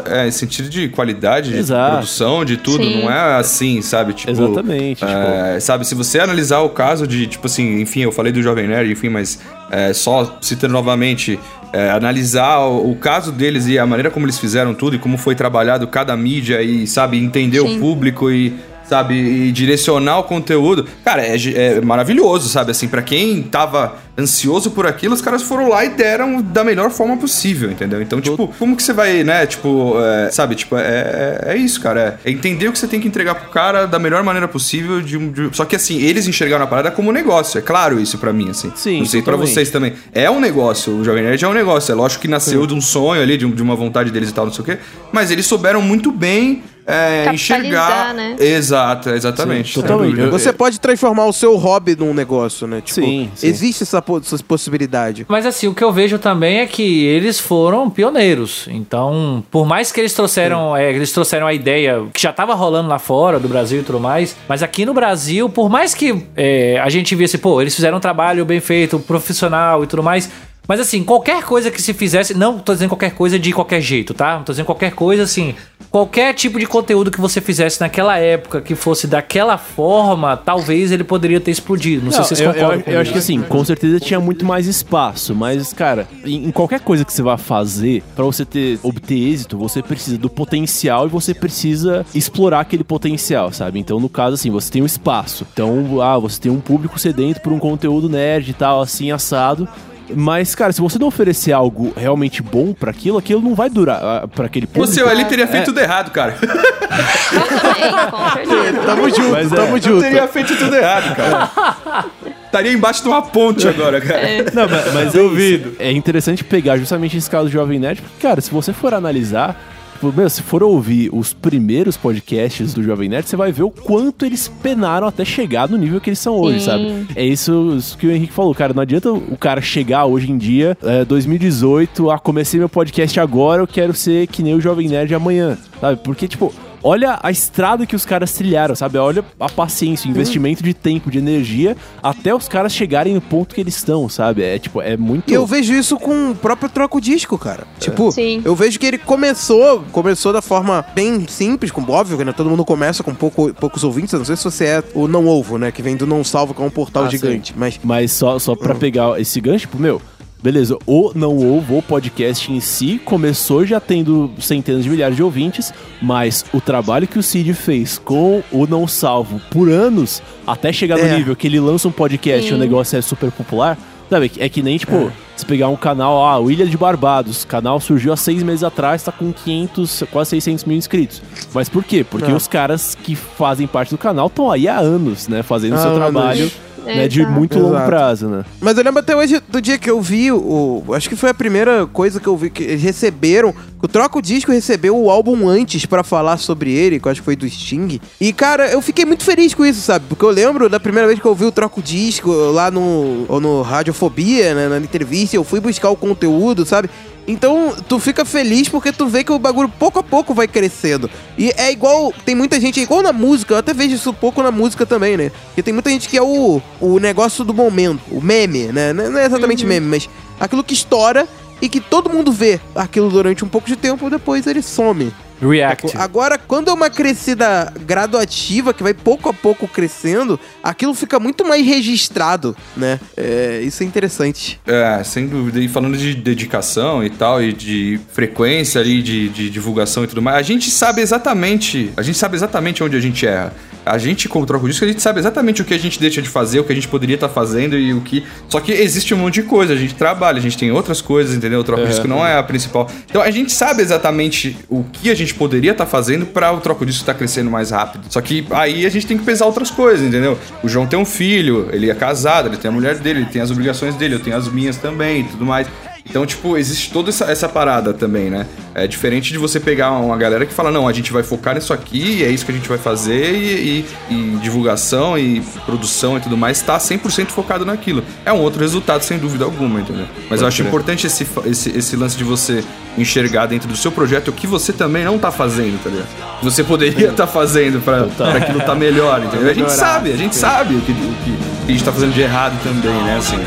é, em sentido de qualidade, de Exato. produção, de tudo. Sim. Não é assim, sabe? Tipo, Exatamente, é, Sabe, se você analisar o caso de, tipo assim, enfim, eu falei do Jovem Nerd, enfim, mas é, só citando novamente, é, analisar o, o caso deles e a maneira como eles fizeram tudo e como foi trabalhado cada mídia e, sabe, entender Sim. o público e sabe, e direcionar o conteúdo. Cara, é, é maravilhoso, sabe? Assim, pra quem tava ansioso por aquilo, os caras foram lá e deram da melhor forma possível, entendeu? Então, tipo, como que você vai, né, tipo, é, sabe, tipo, é, é, é isso, cara. É, é entender o que você tem que entregar pro cara da melhor maneira possível. De, de- só que, assim, eles enxergaram a parada como um negócio. É claro isso pra mim, assim. Sim, Não sei pra totalmente. vocês também. É um negócio. O Jovem Nerd é um negócio. É lógico que nasceu de um sonho ali, de, um- de uma vontade deles e tal, não sei o quê. Mas eles souberam muito bem é, Capitalizar, enxergar. né? Exato, exatamente. Sim, totalmente. Você pode transformar o seu hobby num negócio, né? Tipo, Sim, sim. existe essa, po- essa possibilidade. Mas assim, o que eu vejo também é que eles foram pioneiros. Então, por mais que eles trouxeram, é, eles trouxeram a ideia que já tava rolando lá fora do Brasil e tudo mais, mas aqui no Brasil, por mais que é, a gente visse, pô, eles fizeram um trabalho bem feito, profissional e tudo mais. Mas assim, qualquer coisa que se fizesse, não tô dizendo qualquer coisa de qualquer jeito, tá? Não tô dizendo qualquer coisa assim, qualquer tipo de conteúdo que você fizesse naquela época que fosse daquela forma, talvez ele poderia ter explodido. Não, sei se vocês eu, concordam eu, com eu acho que assim, com certeza tinha muito mais espaço, mas, cara, em, em qualquer coisa que você vai fazer, pra você ter obter êxito, você precisa do potencial e você precisa explorar aquele potencial, sabe? Então, no caso, assim, você tem um espaço. Então, ah, você tem um público sedento por um conteúdo nerd e tal, assim, assado. Mas, cara, se você não oferecer algo realmente bom pra aquilo, aquilo não vai durar ah, pra aquele público. Você ali teria feito tudo errado, cara. Eu também. Tamo junto, Mas é. tamo Eu junto. teria feito tudo errado, cara. Estaria embaixo de uma ponte agora, cara. Não, mas, mas é isso. É interessante pegar justamente esse caso do Jovem Nerd, porque, cara, se você for analisar, meu, se for ouvir os primeiros podcasts do Jovem Nerd, você vai ver o quanto eles penaram até chegar no nível que eles são hoje, Sim. sabe? É isso, isso que o Henrique falou, cara. Não adianta o cara chegar hoje em dia, é, 2018, ah, comecei meu podcast agora, eu quero ser que nem o Jovem Nerd amanhã, sabe? Porque, tipo. Olha a estrada que os caras trilharam, sabe? Olha a paciência, o investimento de tempo, de energia, até os caras chegarem no ponto que eles estão, sabe? É tipo, é muito. E eu vejo isso com o próprio Troco Disco, cara. Tipo, Sim. eu vejo que ele começou, começou da forma bem simples, com óbvio, que né, todo mundo começa com pouco, poucos ouvintes. Eu não sei se você é o Não Ovo, né? Que vem do Não Salvo, que é um portal Ah, gigante. Mas Mas só, só pra pegar esse gancho, tipo, meu, beleza, o Não Ovo, o podcast em si, começou já tendo centenas de milhares de ouvintes, mas o trabalho que o Cid fez com o Não Salvo por anos, até chegar no É. nível que ele lança um podcast e o Sim. negócio é super popular, sabe? É que nem, tipo, se pegar um canal, ah, o Ilha de Barbados, o canal surgiu há seis meses atrás, tá com 500, quase 600 mil inscritos. Mas por quê? Porque É. os caras que fazem parte do canal estão aí há anos, né, fazendo Há seu anos. Trabalho né, de Exato. muito longo Exato. prazo, né? Mas eu lembro até hoje do dia que eu vi o. Acho que foi a primeira coisa que eu vi que eles receberam. O Troco Disco recebeu o álbum antes pra falar sobre ele, que eu acho que foi do Sting. E, cara, eu fiquei muito feliz com isso, sabe? Porque eu lembro da primeira vez que eu vi o Troco Disco lá no. ou no Radiofobia, né? Na entrevista, eu fui buscar o conteúdo, sabe? Então, tu fica feliz porque tu vê que o bagulho pouco a pouco vai crescendo. E é igual, tem muita gente, é igual na música, eu até vejo isso um pouco na música também, né? Porque tem muita gente que é o, o negócio do momento, o meme, né? Não é exatamente meme, mas aquilo que estoura e que todo mundo vê aquilo durante um pouco de tempo, depois ele some. React. Agora, quando é uma crescida graduativa, que vai pouco a pouco crescendo, aquilo fica muito mais registrado, né? É, isso é interessante. É, sem dúvida. E falando de dedicação e tal, e de frequência ali, de, de divulgação e tudo mais, a gente sabe exatamente. A gente sabe exatamente onde a gente erra. A gente, como troca disco, a gente sabe exatamente o que a gente deixa de fazer, o que a gente poderia estar fazendo e o que. Só que existe um monte de coisa, a gente trabalha, a gente tem outras coisas, entendeu? O troca disco não é a principal. Então a gente sabe exatamente o que a gente poderia estar fazendo para o troco disco estar crescendo mais rápido. Só que aí a gente tem que pesar outras coisas, entendeu? O João tem um filho, ele é casado, ele tem a mulher dele, ele tem as obrigações dele, eu tenho as minhas também e tudo mais. Então, tipo, existe toda essa, essa parada também, né? É diferente de você pegar uma galera que fala, não, a gente vai focar nisso aqui, e é isso que a gente vai fazer, e, e- e divulgação e produção e tudo mais tá 100% focado naquilo. É um outro resultado, sem dúvida alguma, entendeu? Mas eu acho crer. importante esse, esse, esse lance de você enxergar dentro do seu projeto o que você também não tá fazendo, tá ligado? Que Você poderia estar fazendo pra, pra aquilo tá melhor, entendeu? A gente sabe, a gente sabe o que, o que a gente tá fazendo de errado também, né? Assim.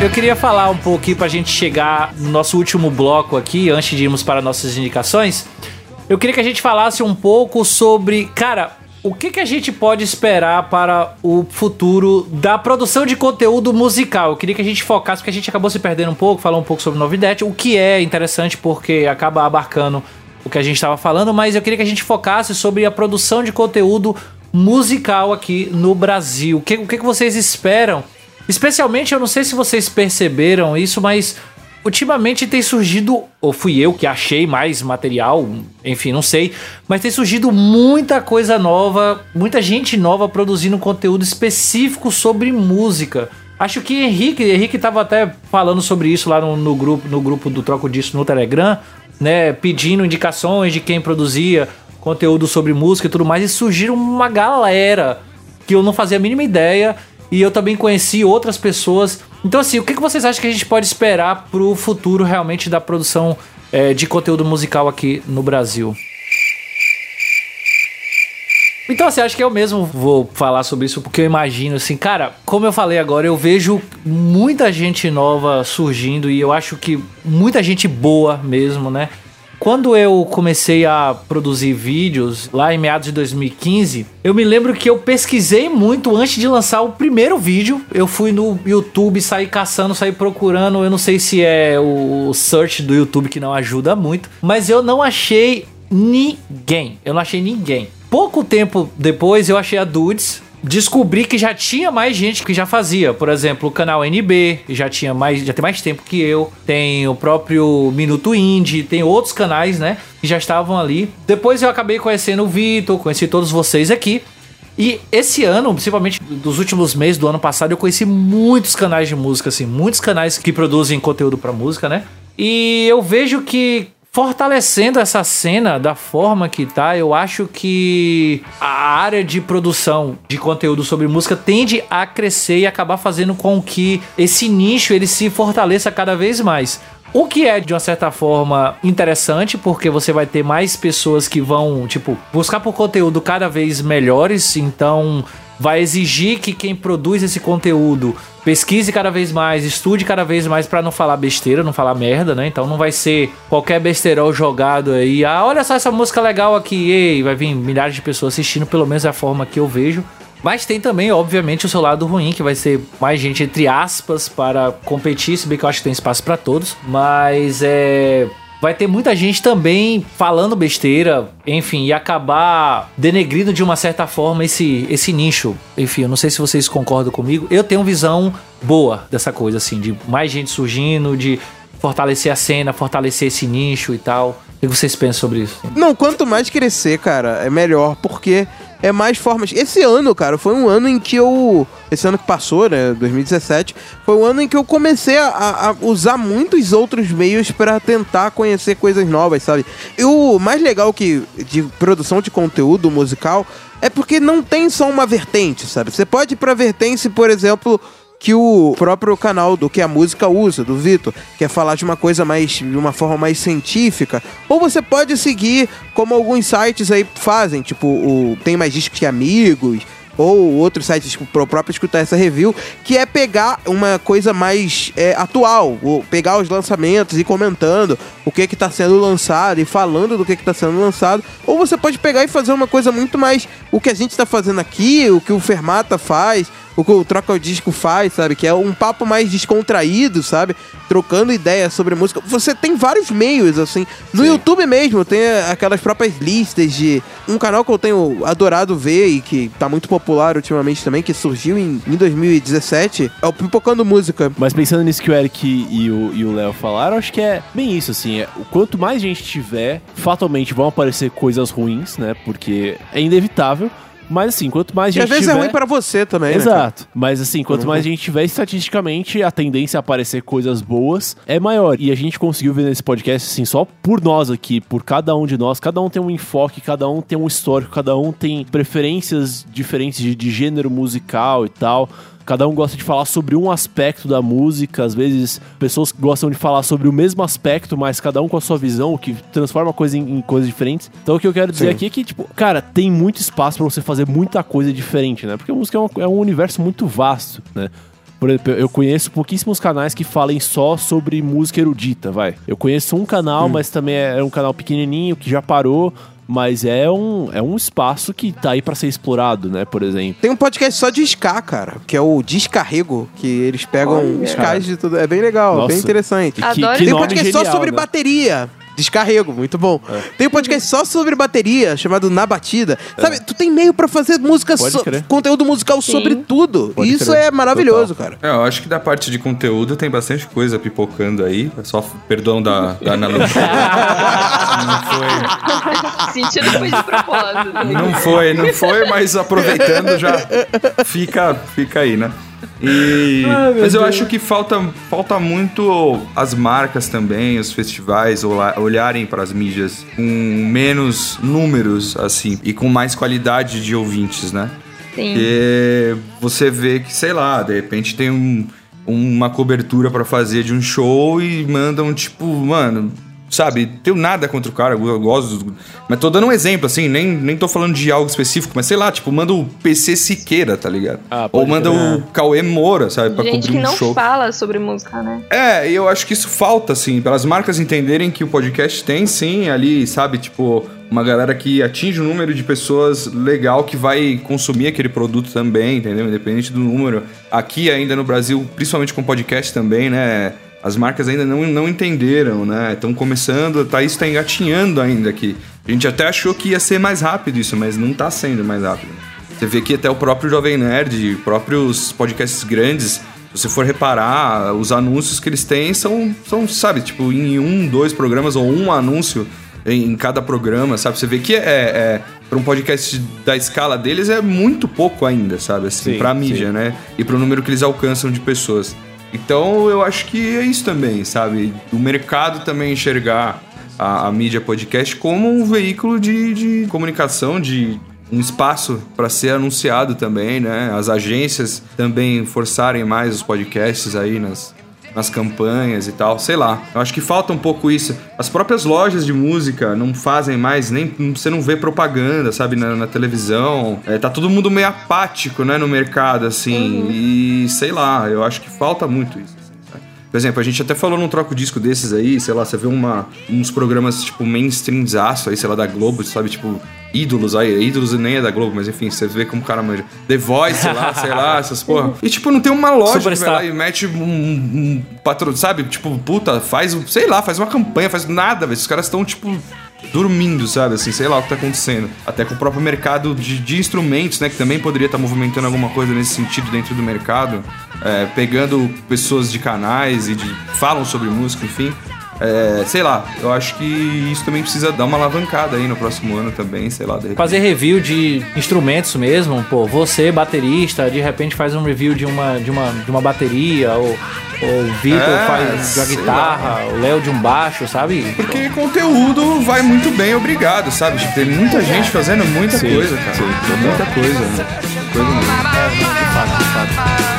Eu queria falar um pouquinho pra gente chegar no nosso último bloco aqui, antes de irmos para nossas indicações. Eu queria que a gente falasse um pouco sobre, cara, o que, que a gente pode esperar para o futuro da produção de conteúdo musical? Eu queria que a gente focasse, porque a gente acabou se perdendo um pouco, falar um pouco sobre novidade, o que é interessante porque acaba abarcando o que a gente estava falando, mas eu queria que a gente focasse sobre a produção de conteúdo musical aqui no Brasil. O que, o que, que vocês esperam? Especialmente, eu não sei se vocês perceberam isso, mas ultimamente tem surgido, ou fui eu que achei mais material, enfim, não sei, mas tem surgido muita coisa nova, muita gente nova produzindo conteúdo específico sobre música. Acho que Henrique, Henrique tava até falando sobre isso lá no, no grupo, no grupo do Troco Disso no Telegram, né, pedindo indicações de quem produzia conteúdo sobre música e tudo mais, e surgiram uma galera que eu não fazia a mínima ideia e eu também conheci outras pessoas. Então, assim, o que vocês acham que a gente pode esperar pro futuro realmente da produção eh, de conteúdo musical aqui no Brasil? Então, assim, acho que eu mesmo vou falar sobre isso, porque eu imagino, assim, cara, como eu falei agora, eu vejo muita gente nova surgindo e eu acho que muita gente boa mesmo, né? Quando eu comecei a produzir vídeos, lá em meados de 2015, eu me lembro que eu pesquisei muito antes de lançar o primeiro vídeo. Eu fui no YouTube, saí caçando, saí procurando. Eu não sei se é o search do YouTube que não ajuda muito, mas eu não achei ninguém. Eu não achei ninguém. Pouco tempo depois eu achei a Dudes. Descobri que já tinha mais gente que já fazia. Por exemplo, o canal NB já tinha mais, já tem mais tempo que eu. Tem o próprio Minuto Indie, tem outros canais, né? Que já estavam ali. Depois eu acabei conhecendo o Vitor, conheci todos vocês aqui. E esse ano, principalmente dos últimos meses do ano passado, eu conheci muitos canais de música, assim, muitos canais que produzem conteúdo pra música, né? E eu vejo que fortalecendo essa cena da forma que tá, eu acho que a área de produção de conteúdo sobre música tende a crescer e acabar fazendo com que esse nicho ele se fortaleça cada vez mais. O que é, de uma certa forma, interessante, porque você vai ter mais pessoas que vão, tipo, buscar por conteúdo cada vez melhores, então vai exigir que quem produz esse conteúdo pesquise cada vez mais, estude cada vez mais pra não falar besteira, não falar merda, né? Então não vai ser qualquer besterol jogado aí. Ah, olha só essa música legal aqui, ei, vai vir milhares de pessoas assistindo, pelo menos é a forma que eu vejo. Mas tem também, obviamente, o seu lado ruim, que vai ser mais gente, entre aspas, para competir, se bem que eu acho que tem espaço pra todos. Mas é. Vai ter muita gente também falando besteira, enfim, e acabar denegrindo de uma certa forma esse, esse nicho. Enfim, eu não sei se vocês concordam comigo. Eu tenho visão boa dessa coisa, assim, de mais gente surgindo, de fortalecer a cena, fortalecer esse nicho e tal. O que vocês pensam sobre isso? Não, quanto mais crescer, cara, é melhor, porque é mais formas. Esse ano, cara, foi um ano em que eu. Esse ano que passou, né? 2017, foi um ano em que eu comecei a, a usar muitos outros meios para tentar conhecer coisas novas, sabe? E o mais legal que de produção de conteúdo musical é porque não tem só uma vertente, sabe? Você pode ir pra vertente, por exemplo, que o próprio canal do que a música usa, do Vitor, que é falar de uma coisa mais de uma forma mais científica, ou você pode seguir como alguns sites aí fazem, tipo o tem mais discos que amigos, ou outros sites tipo, pro próprio escutar essa review, que é pegar uma coisa mais é, atual, pegar os lançamentos e comentando o que que tá sendo lançado e falando do que que tá sendo lançado, ou você pode pegar e fazer uma coisa muito mais o que a gente tá fazendo aqui, o que o Fermata faz, o que o Troca o Disco faz, sabe? Que é um papo mais descontraído, sabe? Trocando ideias sobre música. Você tem vários meios, assim. No YouTube mesmo, tem aquelas próprias listas de. Um canal que eu tenho adorado ver e que tá muito popular ultimamente também, que surgiu em, em 2017, é o Pipocando Música. Mas pensando nisso que o Eric e o o Léo falaram, acho que é bem isso, assim. É, quanto mais gente tiver, fatalmente vão aparecer coisas ruins, né? Porque é inevitável. Mas assim, quanto mais E gente às vezes tiver... é ruim pra você também, né? Exato. Mas assim, quanto mais gente tiver, estatisticamente, a tendência a aparecer coisas boas é maior. E a gente conseguiu ver nesse podcast, assim, só por nós aqui, por cada um de nós, cada um tem um enfoque, cada um tem um histórico, cada um tem preferências diferentes de, de gênero musical e tal. Cada um gosta de falar sobre um aspecto da música, às vezes pessoas gostam de falar sobre o mesmo aspecto, mas cada um com a sua visão, o que transforma a coisa em, em coisas diferentes. Então o que eu quero dizer Sim. aqui é que, tipo, cara, tem muito espaço pra você fazer muita coisa diferente, né? Porque a música é um, é um universo muito vasto, né? Por exemplo, eu conheço pouquíssimos canais que falem só sobre música erudita, vai. Eu conheço um canal, mas também é um canal pequenininho que já parou, mas é um, é um espaço que tá aí pra ser explorado, né? Por exemplo. Tem um podcast só de ska, cara, que é o Descarrego, que eles pegam Olha. de tudo. É bem legal, Nossa. bem interessante. E Adoro que Tem um podcast só genial, sobre né? bateria. Descarrego, muito bom. Tem um podcast só sobre bateria, chamado Na Batida. Sabe, tu tem meio pra fazer música, so- conteúdo musical sobre tudo. Pode E Isso crer. é maravilhoso, cara. É, eu acho que da parte de conteúdo tem bastante coisa pipocando aí. É Só perdão da, da analogia. não foi. Sentido foi de propósito. Não foi, não foi, mas aproveitando já fica, fica aí, né? E, mas eu acho que falta, falta muito as marcas também, os festivais olharem para as mídias com menos números assim e com mais qualidade de ouvintes, né? Sim. Porque você vê que, sei lá, de repente tem um- uma cobertura pra fazer de um show e mandam, tipo, mano, sabe, tenho nada contra o cara, eu gosto. do- Mas tô dando um exemplo, assim, nem, nem tô falando de algo específico, mas sei lá, tipo, manda o PC Siqueira, tá ligado? Ah, Ou manda o Cauê Moura, sabe, pra Gente cobrir que um não show. fala sobre música, né? É, e eu acho que isso falta, assim, pelas marcas entenderem que o podcast tem, sim, ali, sabe, tipo, uma galera que atinge um número de pessoas legal que vai consumir aquele produto também, entendeu? Independente do número. Aqui ainda no Brasil, principalmente com podcast também, né? As marcas ainda não, não entenderam, né? Estão começando, tá, isso tá engatinhando ainda aqui. A gente até achou que ia ser mais rápido isso, mas não tá sendo mais rápido. Você vê que até o próprio Jovem Nerd, próprios podcasts grandes, se você for reparar, os anúncios que eles têm são, são sabe, tipo, em um, dois programas ou um anúncio em, cada programa, sabe? Você vê que é, é para um podcast da escala deles é muito pouco ainda, sabe? Assim, Sim, pra mídia, sim. né? E pro número que eles alcançam de pessoas. Então eu acho que é isso também, sabe? O mercado também enxergar a, a mídia podcast como um veículo de, de comunicação, de um espaço para ser anunciado também, né? As agências também forçarem mais os podcasts aí nas, nas campanhas e tal, sei lá. Eu acho que falta um pouco isso. As próprias lojas de música não fazem mais, nem você não vê propaganda, sabe, na, na televisão. É, tá todo mundo meio apático, né, no mercado, assim. E sei lá, eu acho que falta muito isso. Por exemplo, a gente até falou num troco disco desses aí, sei lá, você vê uma, uns programas tipo mainstreamzaço aí, sei lá, da Globo, sabe, tipo, ídolos aí, ídolos nem é da Globo, mas enfim, você vê como o cara manja. The Voice lá, sei lá, essas porra. E tipo, não tem uma vai Superstar. lá e mete um, um patro, sabe? Tipo, puta, faz, um- sei lá, faz uma campanha, faz nada, velho. Os caras estão, tipo, dormindo, sabe? Assim, sei lá o que tá acontecendo. Até com o próprio mercado de, de instrumentos, né? Que também poderia estar movimentando alguma coisa nesse sentido dentro do mercado. é, pegando pessoas de canais e de falam sobre música, enfim. É, sei lá, eu acho que isso também precisa dar uma alavancada aí no próximo ano também, sei lá. De repente. Fazer review de instrumentos mesmo, pô, você baterista, de repente faz um review de uma, de uma, de uma bateria, ou, ou o Vitor É, faz de uma guitarra, o Léo de um baixo, sabe? Porque conteúdo vai muito bem, obrigado, sabe? Tipo, tem muita gente fazendo muita Sim, coisa, cara. sim, muita coisa, né? Coisa mesmo.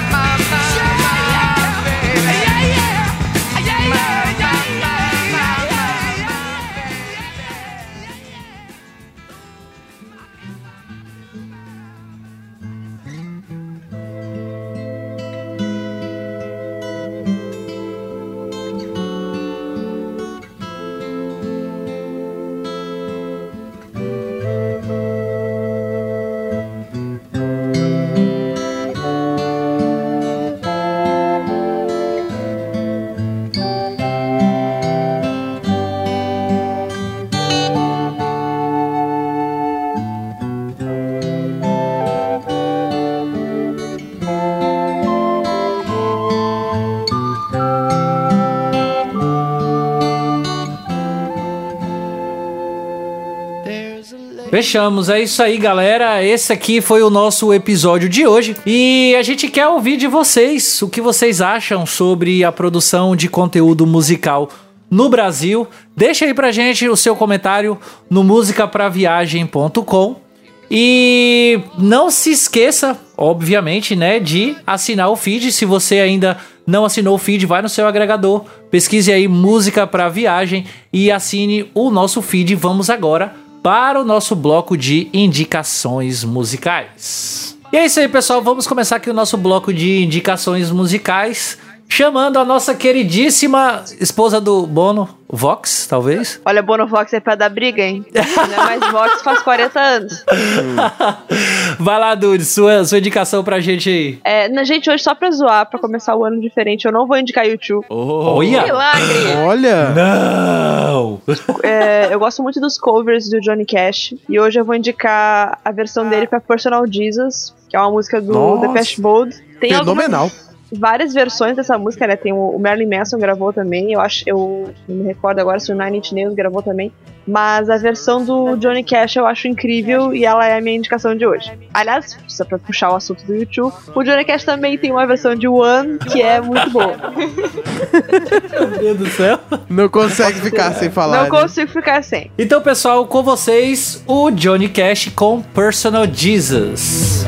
Fechamos, é isso aí, galera. Esse aqui foi o nosso episódio de hoje e a gente quer ouvir de vocês o que vocês acham sobre a produção de conteúdo musical no Brasil. Deixa aí pra gente o seu comentário no musicapraviagem.com e não se esqueça, obviamente, né, de assinar o feed. Se você ainda não assinou o feed, vai no seu agregador, pesquise aí música para viagem e assine o nosso feed. Vamos agora para o nosso bloco de indicações musicais. E é isso aí, pessoal. Vamos começar aqui o nosso bloco de indicações musicais chamando a nossa queridíssima esposa do Bono, Vox, talvez. Olha, Bono Vox é pra dar briga, hein? Não é mais Vox faz 40 anos. Vai lá, Dude, sua, sua indicação pra gente aí. É, na, gente, hoje só pra zoar, pra começar o ano diferente, eu não vou indicar YouTube. Olha! Milagre! Olha! Não! É, eu gosto muito dos covers do Johnny Cash. E hoje eu vou indicar a versão dele pra Personal Jesus, que é uma música do Nossa. Depeche Mode. Tem Fenomenal. algumas- várias versões dessa música, né? Tem o, o Marilyn Manson gravou também, eu acho, eu não me recordo agora se o Nine Inch Nails gravou também. Mas a versão do Johnny Cash eu acho incrível e ela é a minha indicação de hoje. Aliás, só pra puxar o assunto do YouTube, o Johnny Cash também tem uma versão de One que é muito boa. Meu Deus do céu. Não consegue ficar sem falar. Não né? consigo ficar sem. Então, pessoal, com vocês, o Johnny Cash com Personal Jesus.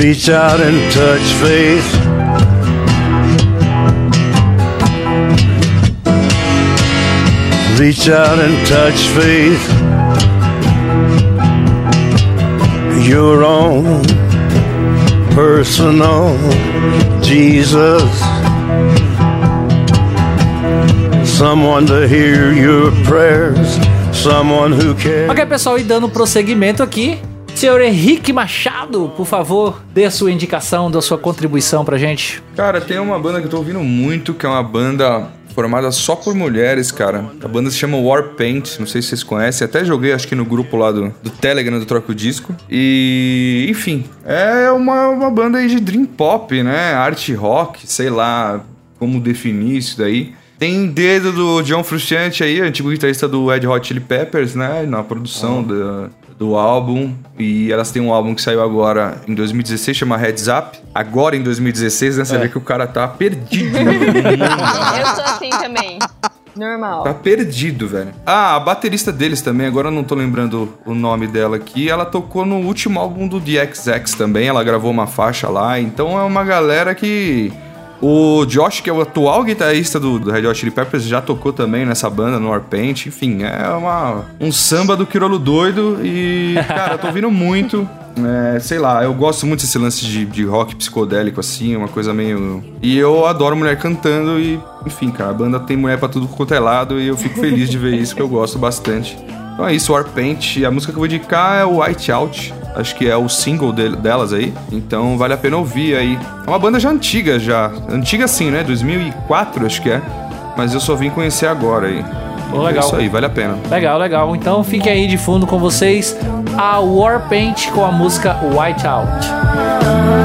Reach out and touch faith. Reach out and touch faith. Your own personal Jesus. Someone to hear your prayers. Someone who cares. Ok, pessoal, e dando prosseguimento aqui, senhor Henrique Machado, por favor, dê a sua indicação, dê a sua contribuição pra gente. Cara, tem uma banda que eu tô ouvindo muito, que é uma banda formada só por mulheres, cara. A banda se chama Warpaint, não sei se vocês conhecem. Até joguei, acho que no grupo lá do, do Telegram do Troco Disco. E, enfim, é uma, uma banda aí de dream pop, né? Art rock, sei lá como definir isso daí. Tem dedo do John Frusciante aí, antigo guitarrista do Red Hot Chili Peppers, né? Na produção da- do álbum. E elas têm um álbum que saiu agora em 2016, chama Heads Up. Agora em 2016, né? Você vê que o cara tá perdido. Eu sou assim também. Normal. Tá perdido, velho. Ah, a baterista deles também, agora eu não tô lembrando o nome dela aqui. Ela tocou no último álbum do DXX também, ela gravou uma faixa lá. Então é uma galera que. O Josh, que é o atual guitarrista do, do Red Hot Chili Peppers, já tocou também nessa banda, no Warpaint. Enfim, é uma, um samba do Quirolo doido. E, cara, eu tô ouvindo muito. É, sei lá, eu gosto muito desse lance de, de rock psicodélico, assim, uma coisa meio. E eu adoro mulher cantando e, enfim, cara, a banda tem mulher pra tudo quanto é lado e eu fico feliz de ver isso, que eu gosto bastante. Então é isso, Warpaint. A música que eu vou indicar é o White Out. Acho que é o single del- delas aí. Então vale a pena ouvir aí. É uma banda já antiga, já. Antiga sim, né? 2004, acho que é. Mas eu só vim conhecer agora aí. Pô, legal. É isso aí, vale a pena. Legal, legal. Então fique aí de fundo com vocês a Warpaint com a música White Out.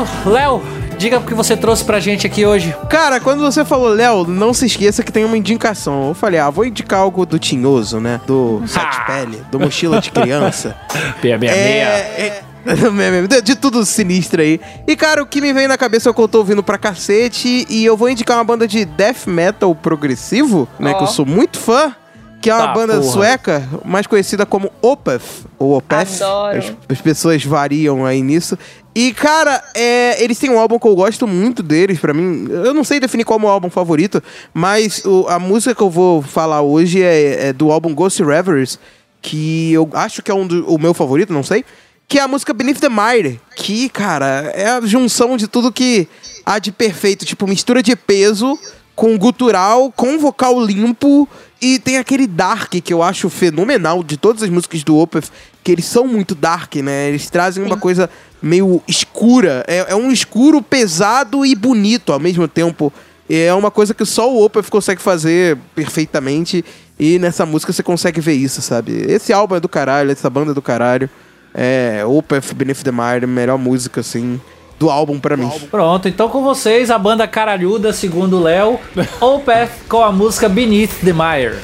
Prosseguimento, Léo, diga o que você trouxe pra gente aqui hoje. Cara, quando você falou, Léo, não se esqueça que tem uma indicação. Eu falei, ah, vou indicar algo do Tinhoso, né? Do Sete Pele, do Mochila de Criança. 666. É, é, de, de tudo sinistro aí. E, cara, o que me vem na cabeça é o que eu tô ouvindo pra cacete. E eu vou indicar uma banda de death metal progressivo, né? Ó. Que eu sou muito fã. Que é uma Tá, banda porra. sueca, mais conhecida como Opeth, ou Opeth. Adoro. As, as pessoas variam aí nisso. E, cara, é, eles têm um álbum que eu gosto muito deles, pra mim. Eu não sei definir qual é o meu álbum favorito, mas o- a música que eu vou falar hoje é, é do álbum Ghost Reveries, que eu acho que é um do, o meu favorito, não sei. Que é a música Beneath the Mire, que, cara, é a junção de tudo que há de perfeito. Tipo, mistura de peso com gutural, com vocal limpo e tem aquele dark que eu acho fenomenal de todas as músicas do Opeth, que eles são muito dark, né? Eles trazem uma coisa meio escura. É, é um escuro pesado e bonito ao mesmo tempo. É uma coisa que só o Opeth consegue fazer perfeitamente. E nessa música você consegue ver isso, sabe? Esse álbum é do caralho, essa banda é do caralho. É Opeth Beneath the Mire, melhor música, assim, do álbum pra mim. Pronto, então com vocês, a banda caralhuda, segundo o Léo, Opeth com a música Beneath the Mire.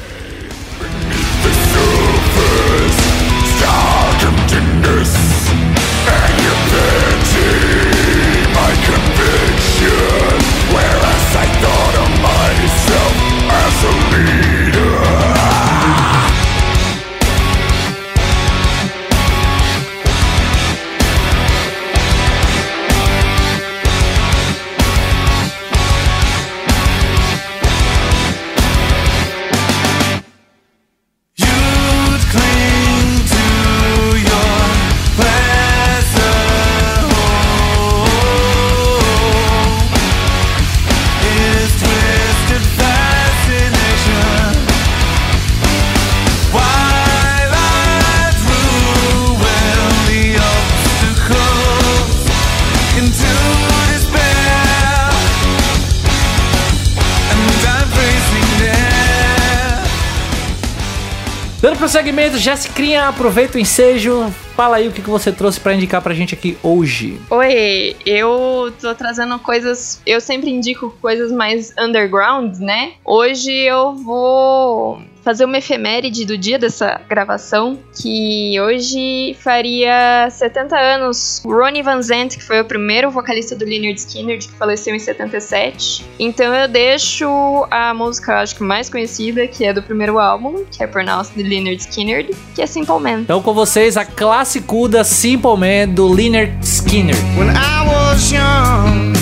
Dando prosseguimento, Jessicrinha, aproveita o ensejo, fala aí o que que você trouxe pra indicar pra gente aqui hoje. Oi, eu tô trazendo coisas. Eu sempre indico coisas mais underground, né? Hoje eu vou fazer uma efeméride do dia dessa gravação, que hoje faria 70 anos. Ronnie Van Zant, que foi o primeiro vocalista do Leonard Skinner, que faleceu em 77. Então eu deixo a música, acho que mais conhecida, que é do primeiro álbum, que é Pronounced de Leonard Skinner, que é Simple Man. Então com vocês, a classicuda Simple Man do Leonard Skinner. when I was young.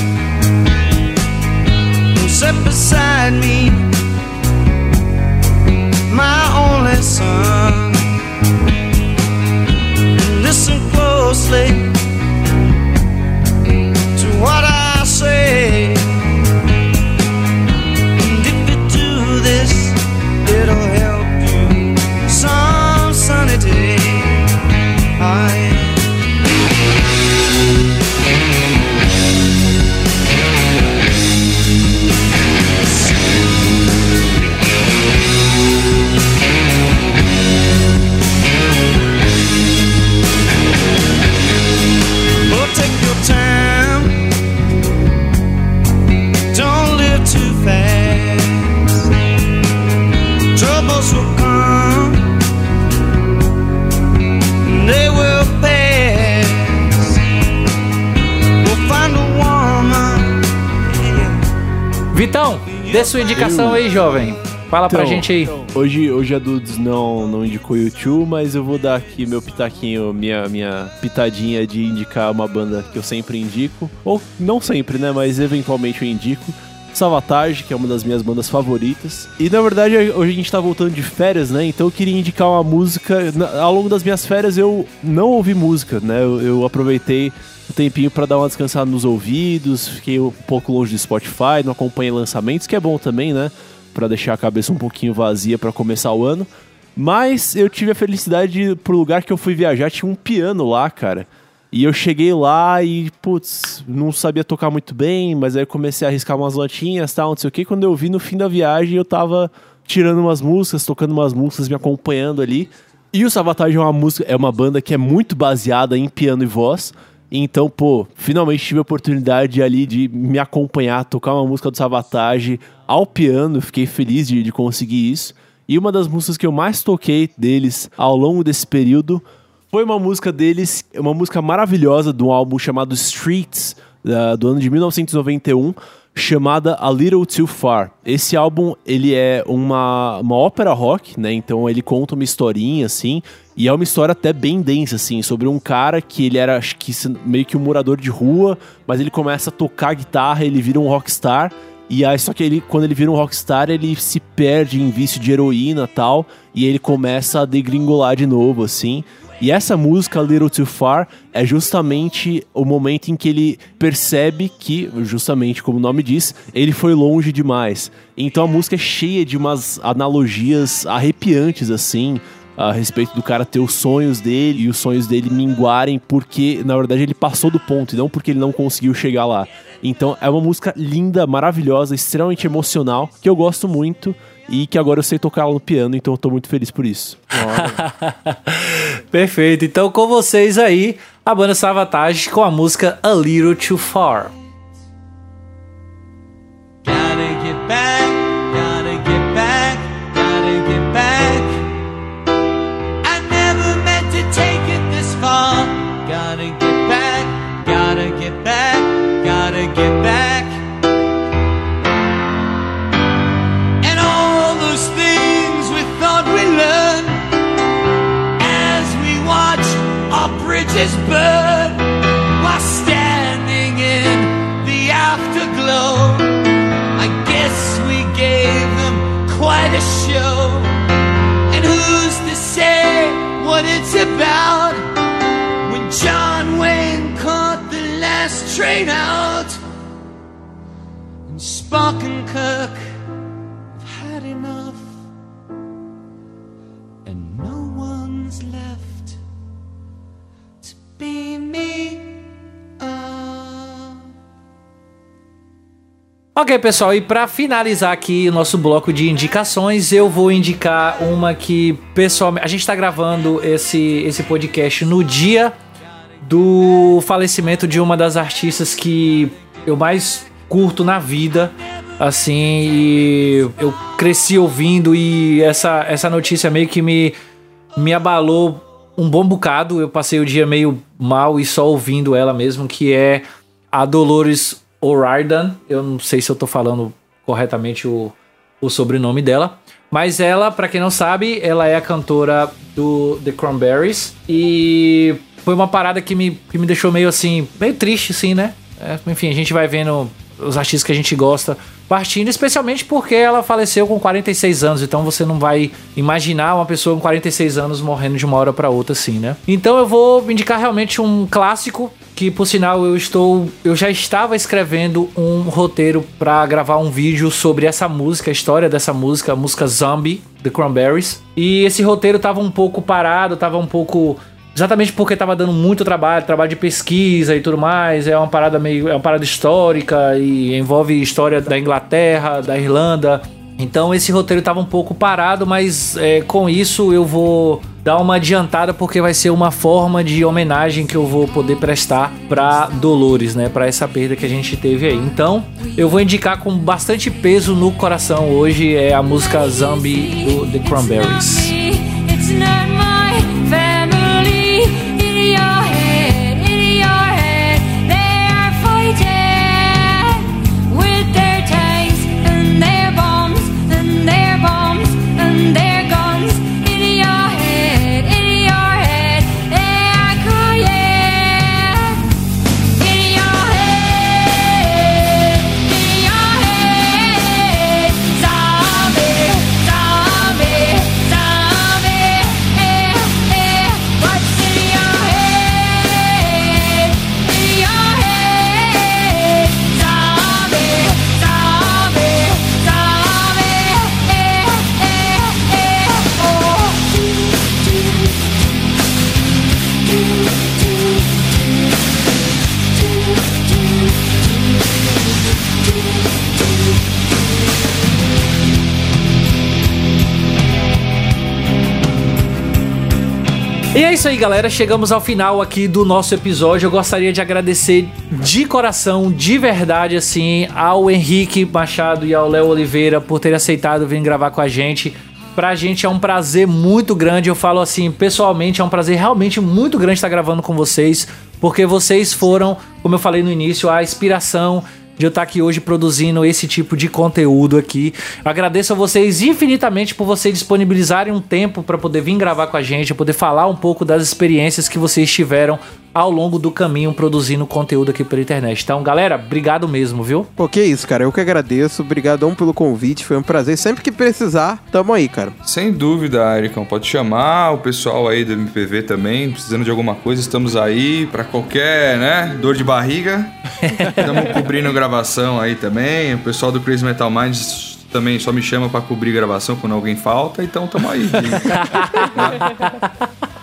You sat beside me, my only son. Listen closely to what I say. Dê sua indicação aí, jovem. Fala pra Então, gente aí. Hoje, hoje a Dudes não, não indicou YouTube, mas eu vou dar aqui meu pitaquinho, minha, minha pitadinha de indicar uma banda que eu sempre indico. Ou não sempre, né? Mas eventualmente eu indico. Savatage, que é uma das minhas bandas favoritas. E na verdade, hoje a gente tá voltando de férias, né? Então eu queria indicar uma música. Ao longo das minhas férias eu não ouvi música, né? Eu, eu aproveitei um tempinho pra dar uma descansada nos ouvidos, fiquei um pouco longe do Spotify, não acompanhei lançamentos, que é bom também, né? Pra deixar a cabeça um pouquinho vazia pra começar o ano. Mas eu tive a felicidade pro lugar que eu fui viajar, tinha um piano lá, cara. E eu cheguei lá e, putz, não sabia tocar muito bem, mas aí eu comecei a arriscar umas notinhas tal, não sei o que. Quando eu vi no fim da viagem, eu tava tirando umas músicas, tocando umas músicas, me acompanhando ali. E o Savatage é uma música, é uma banda que é muito baseada em piano e voz. Então, pô, finalmente tive a oportunidade ali de me acompanhar, tocar uma música do Savatage ao piano. Fiquei feliz de, de conseguir isso. E uma das músicas que eu mais toquei deles ao longo desse período foi uma música deles, uma música maravilhosa de um álbum chamado Streets, da- do ano de 1991, chamada A Little Too Far. Esse álbum, ele é uma, uma ópera rock, né? Então ele conta uma historinha, assim, e é uma história até bem densa, assim, sobre um cara que ele era, acho que, meio que um morador de rua, mas ele começa a tocar guitarra, ele vira um rockstar, e aí, só que ele, quando ele vira um rockstar, ele se perde em vício de heroína tal, e ele começa a degringolar de novo, assim. E essa música, Little Too Far, é justamente o momento em que ele percebe que, justamente como o nome diz, ele foi longe demais. Então a música é cheia de umas analogias arrepiantes, assim, a respeito do cara ter os sonhos dele e os sonhos dele minguarem porque, na verdade, ele passou do ponto e não porque ele não conseguiu chegar lá. Então é uma música linda, maravilhosa, extremamente emocional, que eu gosto muito e que agora eu sei tocar no piano, então eu tô muito feliz por isso. Perfeito. Então, com vocês aí, a banda Savatage com a música A Little Too Far. Gotta get back, bridges burn while standing in the afterglow. I guess we gave them quite a show. And who's to say what it's about? When John Wayne caught the last train out, and Spock and Kirk Ok, pessoal, e pra finalizar aqui o nosso bloco de indicações, eu vou indicar uma que, pessoalmente, a gente tá gravando esse, esse podcast no dia do falecimento de uma das artistas que eu mais curto na vida. Assim, e eu cresci ouvindo e essa, essa notícia meio que me, me abalou um bom bocado. Eu passei o dia meio mal e só ouvindo ela mesmo, que é a Dolores O'Riordan. Eu não sei se eu tô falando corretamente o, o sobrenome dela. Mas ela, pra quem não sabe, ela é a cantora do The Cranberries. E foi uma parada que me, que me deixou meio assim, meio triste, assim, né? É, enfim, a gente vai vendo os artistas que a gente gosta partindo, especialmente porque ela faleceu com 46 anos, então você não vai imaginar uma pessoa com 46 anos morrendo de uma hora para outra assim, né? Então eu vou indicar realmente um clássico que por sinal eu estou eu já estava escrevendo um roteiro para gravar um vídeo sobre essa música, a história dessa música, a música Zombie The Cranberries. E esse roteiro tava um pouco parado, tava um pouco Exatamente porque tava dando muito trabalho, trabalho de pesquisa e tudo mais. É uma parada meio. É uma parada histórica e envolve história da Inglaterra, da Irlanda. Então esse roteiro tava um pouco parado, mas é, com isso eu vou dar uma adiantada porque vai ser uma forma de homenagem que eu vou poder prestar pra Dolores, né? Pra essa perda que a gente teve aí. Então eu vou indicar com bastante peso no coração hoje é a música Zombie do The Cranberries. E é isso aí, galera. Chegamos ao final aqui do nosso episódio. Eu gostaria de agradecer de coração, de verdade, assim, ao Henrique Machado e ao Léo Oliveira por terem aceitado vir gravar com a gente. Pra gente é um prazer muito grande. Eu falo assim, pessoalmente, é um prazer realmente muito grande estar gravando com vocês, porque vocês foram, como eu falei no início, a inspiração de eu estar aqui hoje produzindo esse tipo de conteúdo aqui. Agradeço a vocês infinitamente por vocês disponibilizarem um tempo para poder vir gravar com a gente, poder falar um pouco das experiências que vocês tiveram ao longo do caminho produzindo conteúdo aqui pela internet. Então, galera, obrigado mesmo, viu? Pô, que isso, cara. Eu que agradeço. Obrigadão pelo convite. Foi um prazer. Sempre que precisar, tamo aí, cara. Sem dúvida, Ericão. Pode chamar o pessoal aí do MPV também, precisando de alguma coisa, estamos aí pra qualquer, né, dor de barriga. Estamos cobrindo gravação aí também. O pessoal do Crazy Metal Minds também só me chama pra cobrir gravação quando alguém falta, então tamo aí.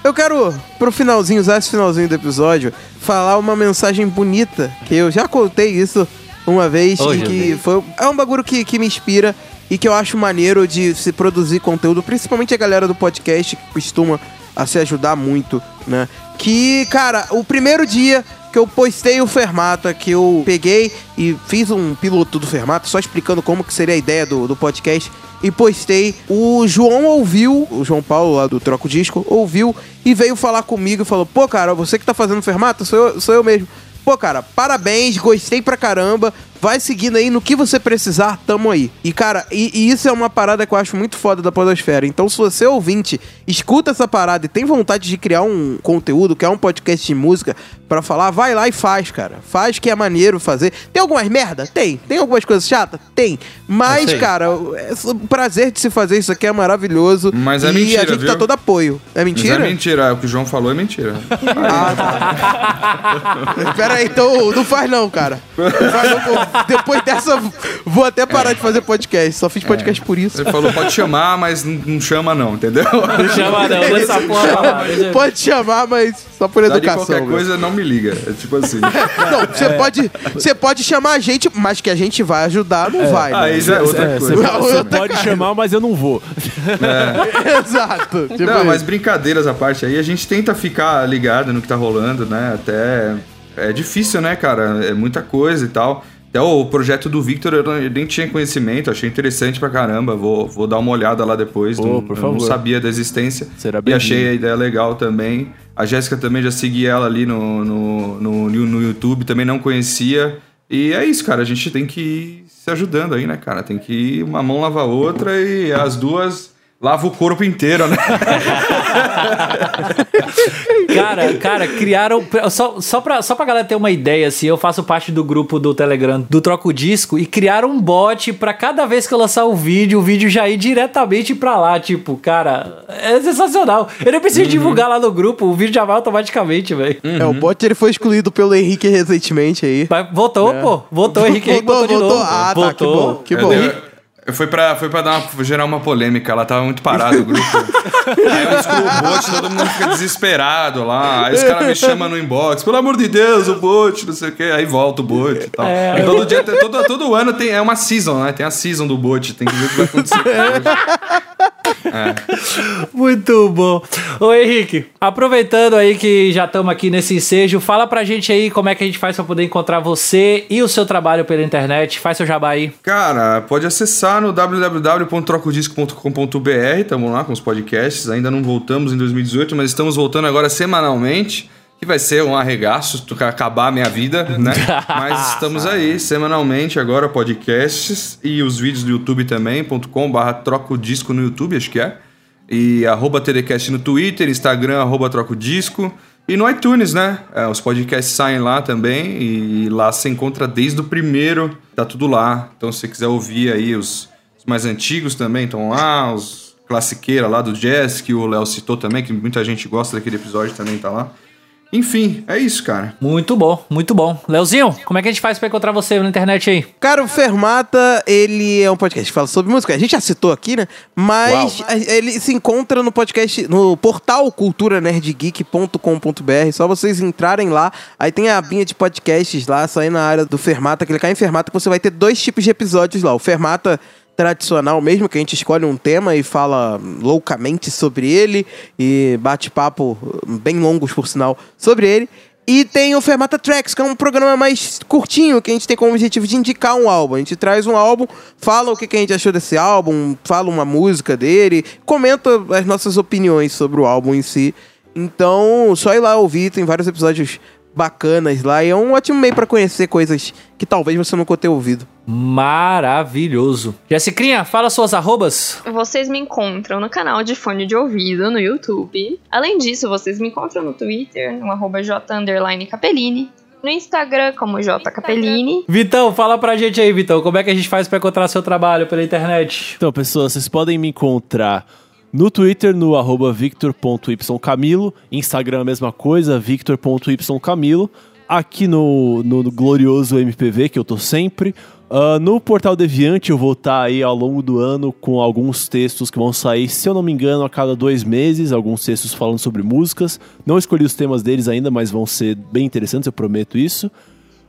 Eu quero, pro finalzinho, usar esse finalzinho do episódio, falar uma mensagem bonita, que eu já contei isso uma vez, Oh, e que foi, é um bagulho que, que me inspira e que eu acho maneiro de se produzir conteúdo, principalmente a galera do podcast que costuma a se ajudar muito, né? Que, cara, o primeiro dia que eu postei o Fermata, que eu peguei e fiz um piloto do Fermata, só explicando como que seria a ideia do, do podcast, e postei. O João ouviu, o João Paulo lá do Troco Disco, ouviu e veio falar comigo e falou: Pô, cara, você que tá fazendo Fermata, sou eu, sou eu mesmo. Pô, cara, parabéns, gostei pra caramba. Vai seguindo aí no que você precisar, tamo aí. E, cara, e, e isso é uma parada que eu acho muito foda da Podosfera. Então, se você ouvinte, escuta essa parada e tem vontade de criar um conteúdo, criar um podcast de música pra falar, vai lá e faz, cara. Faz que é maneiro fazer. Tem algumas merda? Tem. Tem algumas coisas chatas? Tem. Mas, sei. cara, é- o prazer de se fazer isso aqui é maravilhoso. Mas é e mentira, a gente viu? dá todo apoio. É Mas mentira? é mentira, o que o João falou é mentira. Pera aí, então não faz não, cara. Não faz não. Depois dessa, vou até parar de fazer podcast. Só fiz podcast por isso. Ele falou, pode chamar, mas não, não chama não, entendeu? Não chama não, dessa porra pra lá. Deixa- Pode chamar, mas só por Tá de educação. qualquer meu. coisa, não me liga. É tipo assim. Não, você pode, você pode chamar a gente, mas que a gente vai ajudar, não vai. Aí né? já é outra É, você coisa. Não, você pode chamar, mas eu não vou. Exato. Tipo Não, isso. mas brincadeiras à parte aí, a gente tenta ficar ligado no que tá rolando, né? Até. É difícil, né, cara? É muita coisa e tal. Até o projeto do Victor eu, não- eu nem tinha conhecimento, achei interessante pra caramba. Vou, vou dar uma olhada lá depois. Pô, não, por eu não favor. sabia da existência. Será E bem-vindo. achei a ideia legal também. A Jéssica também já segui ela ali no, no, no, no YouTube, também não conhecia. E é isso, cara. A gente tem que ir se ajudando aí, né, cara? Tem que ir uma mão lava a outra e as duas lavam o corpo inteiro, né? Cara, cara, criaram. Só, só, pra, só pra galera ter uma ideia, assim, eu faço parte do grupo do Telegram do Troco Disco e criaram um bot pra cada vez que eu lançar o vídeo, o vídeo já ir diretamente pra lá. Tipo, cara, é sensacional. Eu nem preciso divulgar lá no grupo, o vídeo já vai automaticamente, velho. É, o bot ele foi excluído pelo Henrique recentemente aí. Mas Voltou, pô. Voltou, Henrique. Henrique Voltou, botou de voltou. novo. Ah, tá, voltou. que bom, que É, bom. Foi pra, foi pra dar uma- gerar uma polêmica, ela tava muito parada o grupo. Aí o bot, todo mundo fica desesperado lá. Aí os caras me chamam no inbox, pelo amor de Deus, o bot, não sei o quê. Aí volta o bot e tal. É. E todo dia, todo, todo ano tem, é uma season, né? Tem a season do bot, tem que ver o que vai acontecer. Muito bom. Ô Henrique, aproveitando aí que já estamos aqui nesse ensejo, fala pra gente aí como é que a gente faz pra poder encontrar você e o seu trabalho pela internet. Faz seu jabá aí. Cara, pode acessar no www.trocodisco.com.br, estamos lá com os podcasts, ainda não voltamos em 2018, mas estamos voltando agora semanalmente, que vai ser um arregaço, acabar a minha vida, né? mas estamos aí, semanalmente agora, podcasts e os vídeos do YouTube também, .com barra trocodisco no YouTube, acho que é, e arroba TDCast no Twitter, Instagram, arroba trocodisco, e no iTunes, né? É, os podcasts saem lá também e lá você encontra desde o primeiro, tá tudo lá. Então se você quiser ouvir aí os, os mais antigos também estão lá, os classiqueira lá do jazz, que o Léo citou também, que muita gente gosta daquele episódio também tá lá. Enfim, é isso, cara. Muito bom, muito bom. Leozinho, como é que a gente faz pra encontrar você na internet aí? Cara, o Fermata, ele é um podcast que fala sobre música. A gente já citou aqui, né? Mas a- ele se encontra no podcast, no portal culturanerdgeek.com.br. Só vocês entrarem lá. Aí tem a abinha de podcasts lá, só aí na área do Fermata. Clicar em Fermata que você vai ter dois tipos de episódios lá. O Fermata tradicional mesmo, que a gente escolhe um tema e fala loucamente sobre ele e bate papo bem longos, por sinal, sobre ele. E tem o Fermata Tracks, que é um programa mais curtinho, que a gente tem como objetivo de indicar um álbum. A gente traz um álbum, fala o que a gente achou desse álbum, fala uma música dele, comenta as nossas opiniões sobre o álbum em si. Então, só ir lá ouvir, tem vários episódios bacanas lá e é um ótimo meio pra conhecer coisas que talvez você nunca tenha ouvido. Maravilhoso. Jessicrinha, fala suas arrobas. Vocês me encontram no canal de fone de ouvido no YouTube. Além disso, vocês me encontram no Twitter, no arroba J Capellini. No Instagram, como J Capellini. Vitão, fala pra gente aí, Vitão, como é que a gente faz pra encontrar seu trabalho pela internet? Então, pessoas, vocês podem me encontrar no Twitter, no arroba victor.ycamilo. Instagram, a mesma coisa, victor.ycamilo. Aqui no, no, no glorioso MPV, que eu tô sempre. Ah, no Portal Deviante, eu vou estar aí ao longo do ano com alguns textos que vão sair, se eu não me engano, a cada dois meses. Alguns textos falando sobre músicas. Não escolhi os temas deles ainda, mas vão ser bem interessantes, eu prometo isso.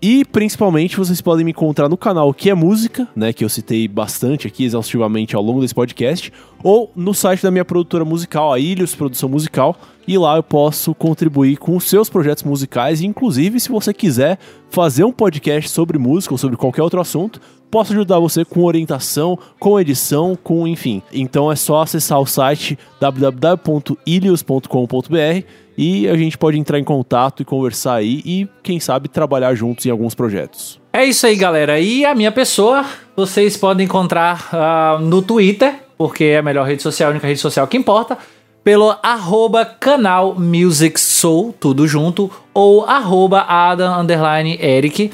E principalmente vocês podem me encontrar no canal Que é Música, né, que eu citei bastante aqui exaustivamente ao longo desse podcast, ou no site da minha produtora musical, a Ilhos Produção Musical, e lá eu posso contribuir com os seus projetos musicais, e inclusive se você quiser fazer um podcast sobre música ou sobre qualquer outro assunto, posso ajudar você com orientação, com edição, com enfim. Então é só acessar o site www.ilios.com.br e a gente pode entrar em contato e conversar aí e quem sabe trabalhar juntos em alguns projetos. É isso aí, galera. E a minha pessoa, vocês podem encontrar ah, no Twitter, porque é a melhor rede social, a única rede social que importa, pelo arroba canal Music Soul, tudo junto, ou arroba Adam Eric.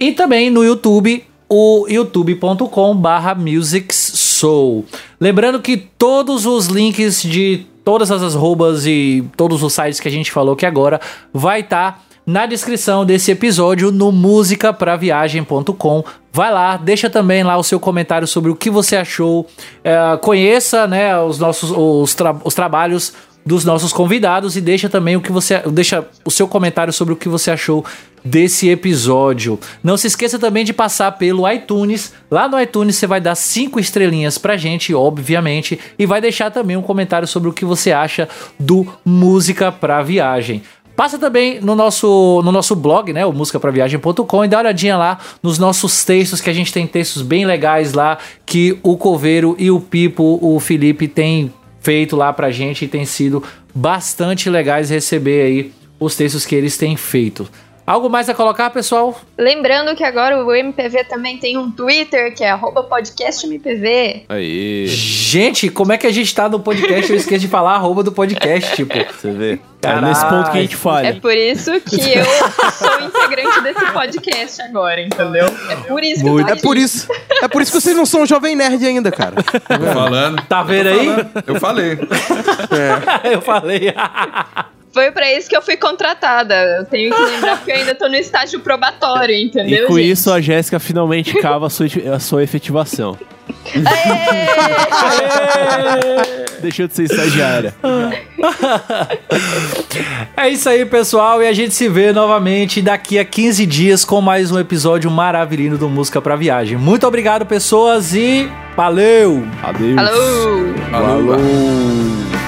E também no YouTube, o youtube.com barra Music Soul. Lembrando que todos os links de todas as arrobas e todos os sites que a gente falou aqui agora vai estar na descrição desse episódio no musicapraviagem.com. Vai lá, deixa também lá o seu comentário sobre o que você achou. É, conheça né, os nossos os, tra- os trabalhos dos nossos convidados e deixa também o que você deixa o seu comentário sobre o que você achou desse episódio. Não se esqueça também de passar pelo iTunes. Lá no iTunes você vai dar cinco estrelinhas pra gente, obviamente, e vai deixar também um comentário sobre o que você acha do Música pra Viagem. Passa também no nosso, no nosso blog, né, o musicapraviagem.com e dá uma olhadinha lá nos nossos textos, que a gente tem textos bem legais lá, que o Coveiro e o Pipo, o Felipe, tem feito lá pra gente e tem sido bastante legais receber aí os textos que eles têm feito. Algo mais a colocar, pessoal? Lembrando que agora o MPV também tem um Twitter, que é arroba podcastmpv. Aí, Gente, como é que a gente tá no podcast? Eu esqueci de falar a arroba do podcast, tipo. você vê. É Caralho. nesse ponto que a gente É falha. por isso que eu sou integrante desse podcast agora, entendeu? É por isso que eu tô É por isso, é por isso que vocês não são um jovem nerd ainda, cara. Tô falando. Tá vendo aí? Eu falei. Eu falei. Foi pra isso que eu fui contratada. Eu tenho que lembrar porque eu ainda tô no estágio probatório, E entendeu? com gente? isso a Jéssica finalmente cava a sua, a sua efetivação. Deixou de ser estagiária. É isso aí, pessoal. E a gente se vê novamente daqui a 15 dias com mais um episódio maravilhoso do Música pra Viagem. Muito obrigado, pessoas, e valeu! Adeus. Alô! Falou.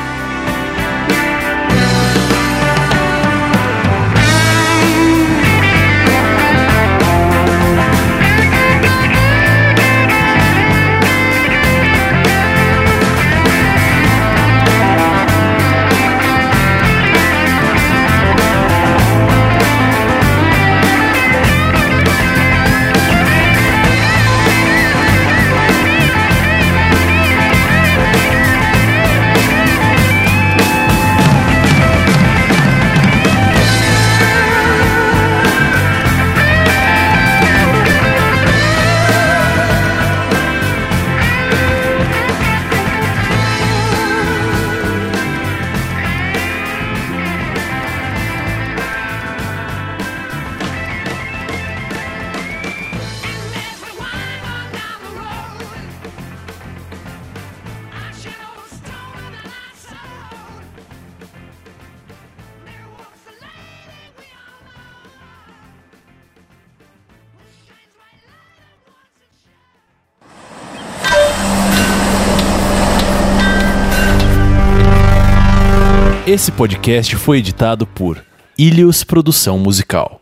Esse podcast foi editado por Ilhos Produção Musical.